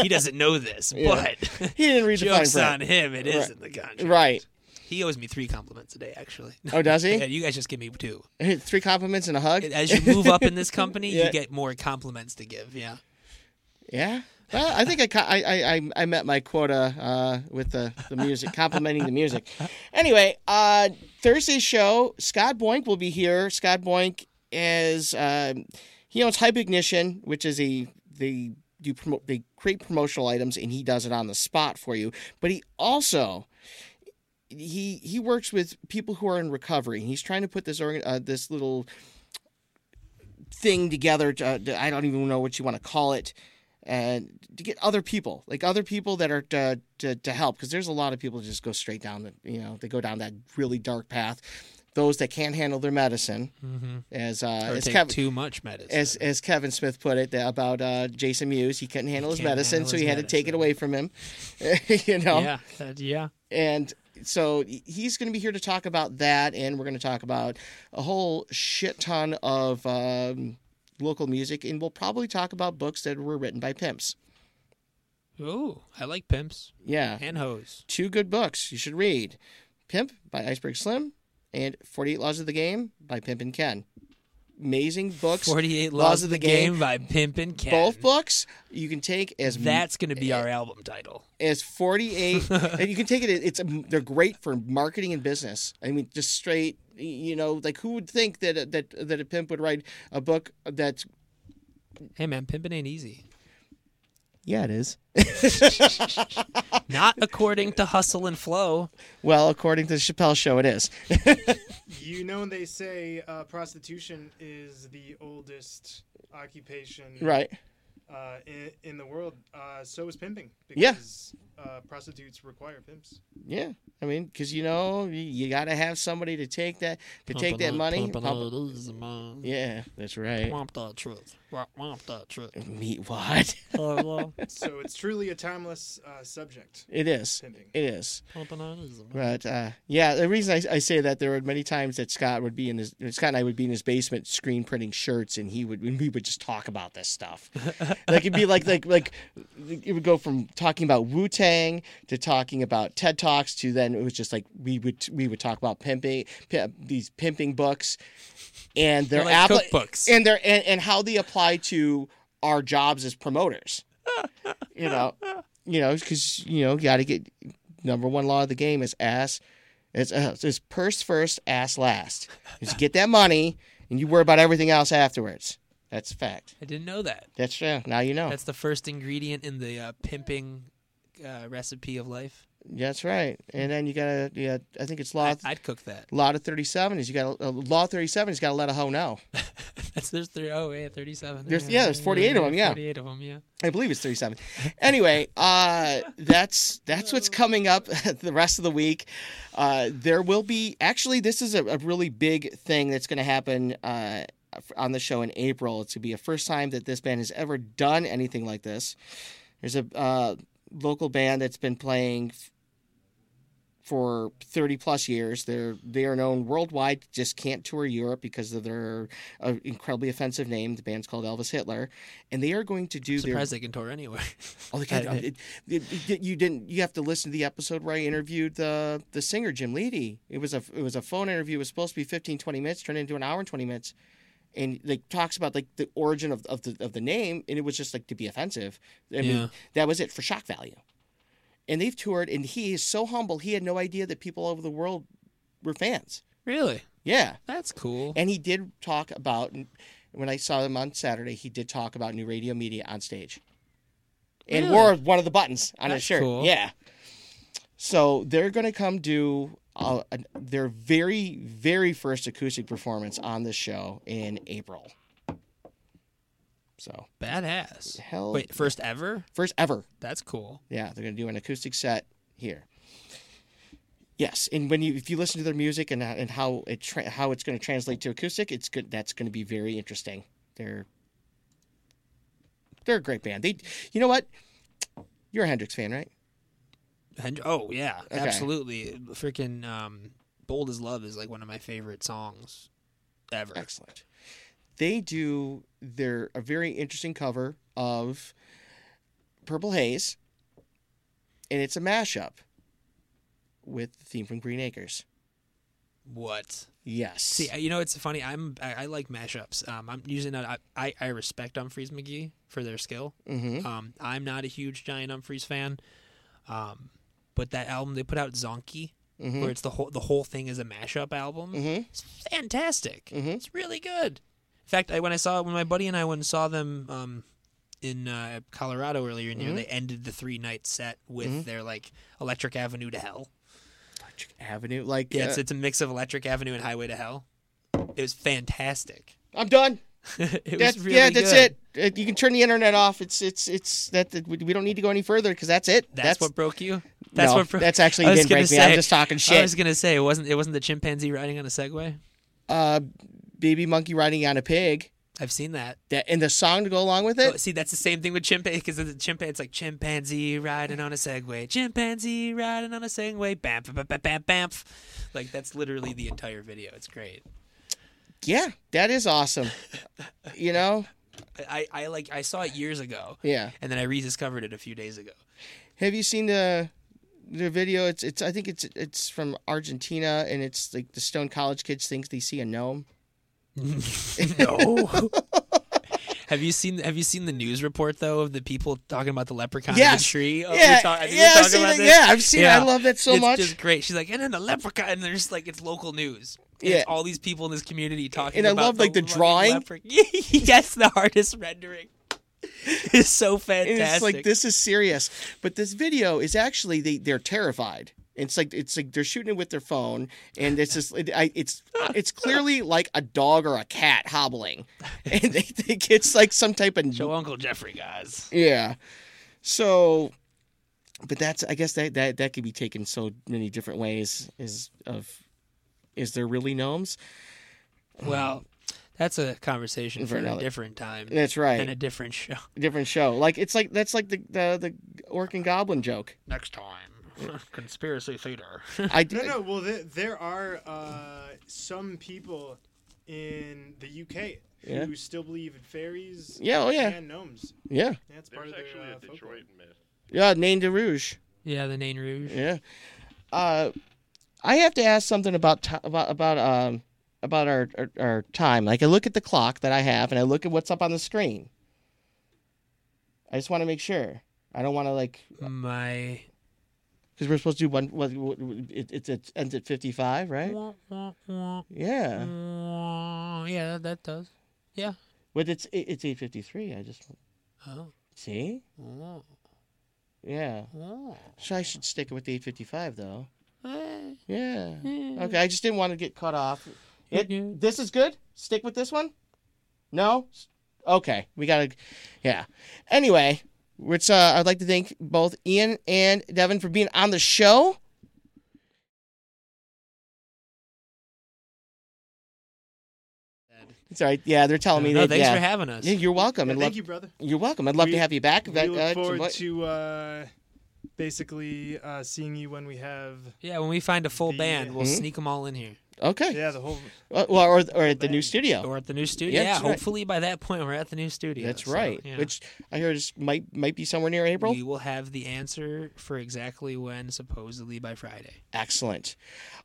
He doesn't know this, Yeah. but he didn't read the fine jokes on him. It is Right. in the contract. Right. He owes me three compliments a day, actually. Oh, does he? Yeah, you guys just give me two. Three compliments and a hug. As you move up in this company, Yeah. you get more compliments to give. Yeah. Yeah. Well, I think I, I, I, I- I met my quota uh, with the, the music, complimenting the music. Anyway, uh, Thursday's show, Scott Boink will be here. Scott Boink is, um he owns Hype Ignition, which is a, they do promote, they create promotional items and he does it on the spot for you. But he also, he, he works with people who are in recovery. He's trying to put this, uh, this little thing together. To, I don't even know what you want to call it and to get other people, like other people that are to to, to help, because there's a lot of people just go straight down the, you know, they go down that really dark path. Those that can't handle their medicine, as uh, Or as Kevin, too much medicine. as as Kevin Smith put it about uh, Jason Mewes, he couldn't handle his medicine, handle so his he had to take it away from him. you know, yeah. that- yeah. and so he's going to be here to talk about that, and we're going to talk about a whole shit ton of um, local music, and we'll probably talk about books that were written by pimps. Ooh, I like pimps Yeah, and hoes. two good books you should read: Pimp by Iceberg Slim and Forty Eight Laws of the Game by Pimpin' Ken. Amazing books. 48 Laws, of the Game, by Pimpin' Ken. Both books you can take as That's going to be our album title. as 48 and you can take it it's they're great for marketing and business i mean just straight you know like who would think that that that a pimp would write a book that's Hey, man, pimping ain't easy. Yeah it is Not according to Hustle and Flow. well according to the chappelle show it is You know, they say uh, prostitution is the oldest occupation right uh, in, in the world. Uh, so is pimping. Yeah. Because uh, prostitutes require pimps. Yeah, I mean, because you know you, you got to have somebody to take that to take that money. Pump- yeah, that's right. Womp that truth. Womp, womp that truth. Meat what? So it's truly a timeless uh, subject. It is. Pimping. It is. Pumping that is. But uh, yeah, the reason I, I say that there were many times that Scott would be in his Scott and I would be in his basement screen printing shirts, and he would and we would just talk about this stuff. like it'd be like like like it would go from talking about Wu Tang to talking about TED Talks to then it was just like we would we would talk about pimping pi- these pimping books and their like appli- cookbooks. and their and, and how they apply to our jobs as promoters. you know, you know, because you know, you got to get number one law of the game is ass. It's, uh, it's purse first, ass last. Just get that money, and you worry about everything else afterwards. That's a fact. I didn't know that. That's true. Now you know. That's the first ingredient in the uh, pimping uh, recipe of life. That's right. And then you gotta, yeah, I think it's law. I, I'd cook that. law to thirty-seven is you got to uh, law thirty-seven is got to let a hoe know. That's there's three oh yeah, thirty seven. There's- yeah, there's 48 of 'em, yeah. Forty eight of them, yeah. I believe it's 37. Anyway, uh, that's that's what's coming up the rest of the week. Uh, there will be actually this is a, a really big thing that's going to happen uh, on the show in April. It's going to be a first time that this band has ever done anything like this. There's a uh, local band that's been playing f- for 30 plus years. They're they are known worldwide. Just can't tour Europe because of their uh, incredibly offensive name. The band's called Elvis Hitler, and they are going to do their Surprised they can tour anywhere. Oh, they can't, I- I- it, it, it- you didn't. You have to listen to the episode where I interviewed the the singer Jim Leedy. It was a it was a phone interview. It was supposed to be 15, 20 minutes, turned into an hour and twenty minutes, and like talks about like the origin of of the of the name, and it was just like to be offensive. I mean, Yeah. that was it for shock value. And they've toured, and he is so humble. He had no idea that people all over the world were fans. really? Yeah, That's cool. and he did talk about when I saw him on Saturday. He did talk about new radio media on stage, and Really? wore one of the buttons on his That's shirt. cool. Yeah. So they're going to come do uh, their very very first acoustic performance on this show in April. So Badass. hell, Wait, first ever? first ever. That's cool. Yeah, they're going to do an acoustic set here. Yes, and when you if you listen to their music and and how it tra- how it's going to translate to acoustic, it's good. That's going to be very interesting. They're they're a great band. They, you know what? You're a Hendrix fan, right? Oh yeah, Okay. absolutely. Freaking um, "Bold as Love" is like one of my favorite songs ever. Excellent. They do their a very interesting cover of Purple Haze, and it's a mashup with the theme from Green Acres. What? Yes. See, you know, it's funny. I'm I, I like mashups. Um, I'm usually not. I, I, I respect Umphrey's McGee for their skill. mm-hmm. Um, I'm not a huge Giant Umphrey's fan. Um, but that album they put out, Zonkey, Mhm. where it's the whole the whole thing is a mashup album. Mhm. It's fantastic. Mhm. It's really good. In fact, I, when I saw when my buddy and I went and saw them um, in uh, Colorado earlier in the Mm-hmm. year, they ended the three night set with their like Electric Avenue to Hell. Electric Avenue, like Yeah, it's, uh, it's a mix of Electric Avenue and Highway to Hell. It was fantastic. I'm done. it That's was really yeah, that's good. it. Uh, You can turn the internet off. It's it's it's that that we we don't need to go any further because that's it. That's, what broke you. That's no, what broke. that's actually didn't break me. I'm just talking shit. I was gonna say it wasn't. It wasn't the chimpanzee riding on a Segway. Uh, baby monkey riding on a pig. I've seen that. That and the song to go along with Oh, it. see, that's the same thing with chimpanzee because the chimpanzee. It's like chimpanzee riding on a Segway. Chimpanzee riding on a Segway. Bam, bam, bam, bam, bam. Like that's literally the entire video. It's great. Yeah, that is awesome. you know. I, I like. I saw it years ago, Yeah. and then I rediscovered it a few days ago. Have you seen the the video? It's it's I think it's it's from Argentina and it's like the Stone College kids think they see a gnome. No. have you seen Have you seen the news report though of the people talking about the leprechaun in the tree? Oh, yeah, talk- yeah, I've seen about it. yeah, I've seen it. I love that so it's much. just great. She's like, and then the leprechaun, and there's like it's local news. Yeah. it's all these people in this community talking. And I love, like, the drawing. lepre- yes, the artist rendering is so And fantastic. it's like this is serious, but this video is actually they they're terrified. It's like it's like they're shooting it with their phone, and it's just it, I, it's it's clearly like a dog or a cat hobbling, and they think it's like some type of Show Uncle Jeffrey, guys. yeah. So but that's I guess that that that could be taken so many different ways. Is of is there really gnomes? Well, that's a conversation For for, a different time That's right. and a different show. different show. Like it's like that's like the the, the orc and goblin joke. Next time, conspiracy theater. I do. No, no. Well, there, there are uh, some people in the UK Yeah. who still believe in fairies. Yeah, oh, yeah. and gnomes. Yeah, That's part There's of actually their, a uh, folklore. Detroit myth. yeah. Nain de Rouge. yeah, the Nain Rouge. Yeah. Uh, I have to ask something about ti about about um about our, our our time. Like I look at the clock that I have, and I look at what's up on the screen. I just want to make sure. I don't want to like My because we're supposed to do one. What, it, it, it ends at fifty five, right? Yeah. yeah, that, that does. Yeah. But it's it, it's eight fifty three. I just Oh. see. Yeah. Oh. So I should stick with the eight fifty five though. Yeah. Okay. I just didn't want to get cut off. It, This is good. Stick with this one. No. Okay. We gotta. Yeah. Anyway, which uh, I'd like to thank both Ian and Devin for being on the show. It's all right. Yeah, they're telling me No, that. thanks yeah. for having us. Yeah, you're welcome. Yeah, and thank love, you, brother. You're welcome. I'd love to have you back. We That- look uh, forward to uh, basically uh, seeing you when we have Yeah, when we find a full The- band, we'll Mhm. sneak them all in here. Okay. yeah the whole Uh, well, or, or at the new studio. Or at the new studio. Yeah, Yeah, right. hopefully by that point we're at the new studio. That's so, right. yeah. Which I heard is, might might be somewhere near April. we will have the answer for exactly when, supposedly by Friday. Excellent.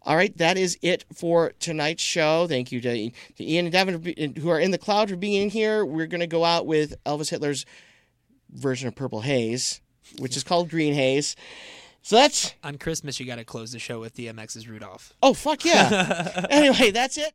All right, that is it for tonight's show. Thank you to, to Ian and Devin who are in the cloud for being in here. We're going to go out with Elvis Hitler's version of Purple Haze, which is called Green Haze. So that's On Christmas, you got to close the show with DMX's Rudolph. oh fuck yeah. anyway, that's it.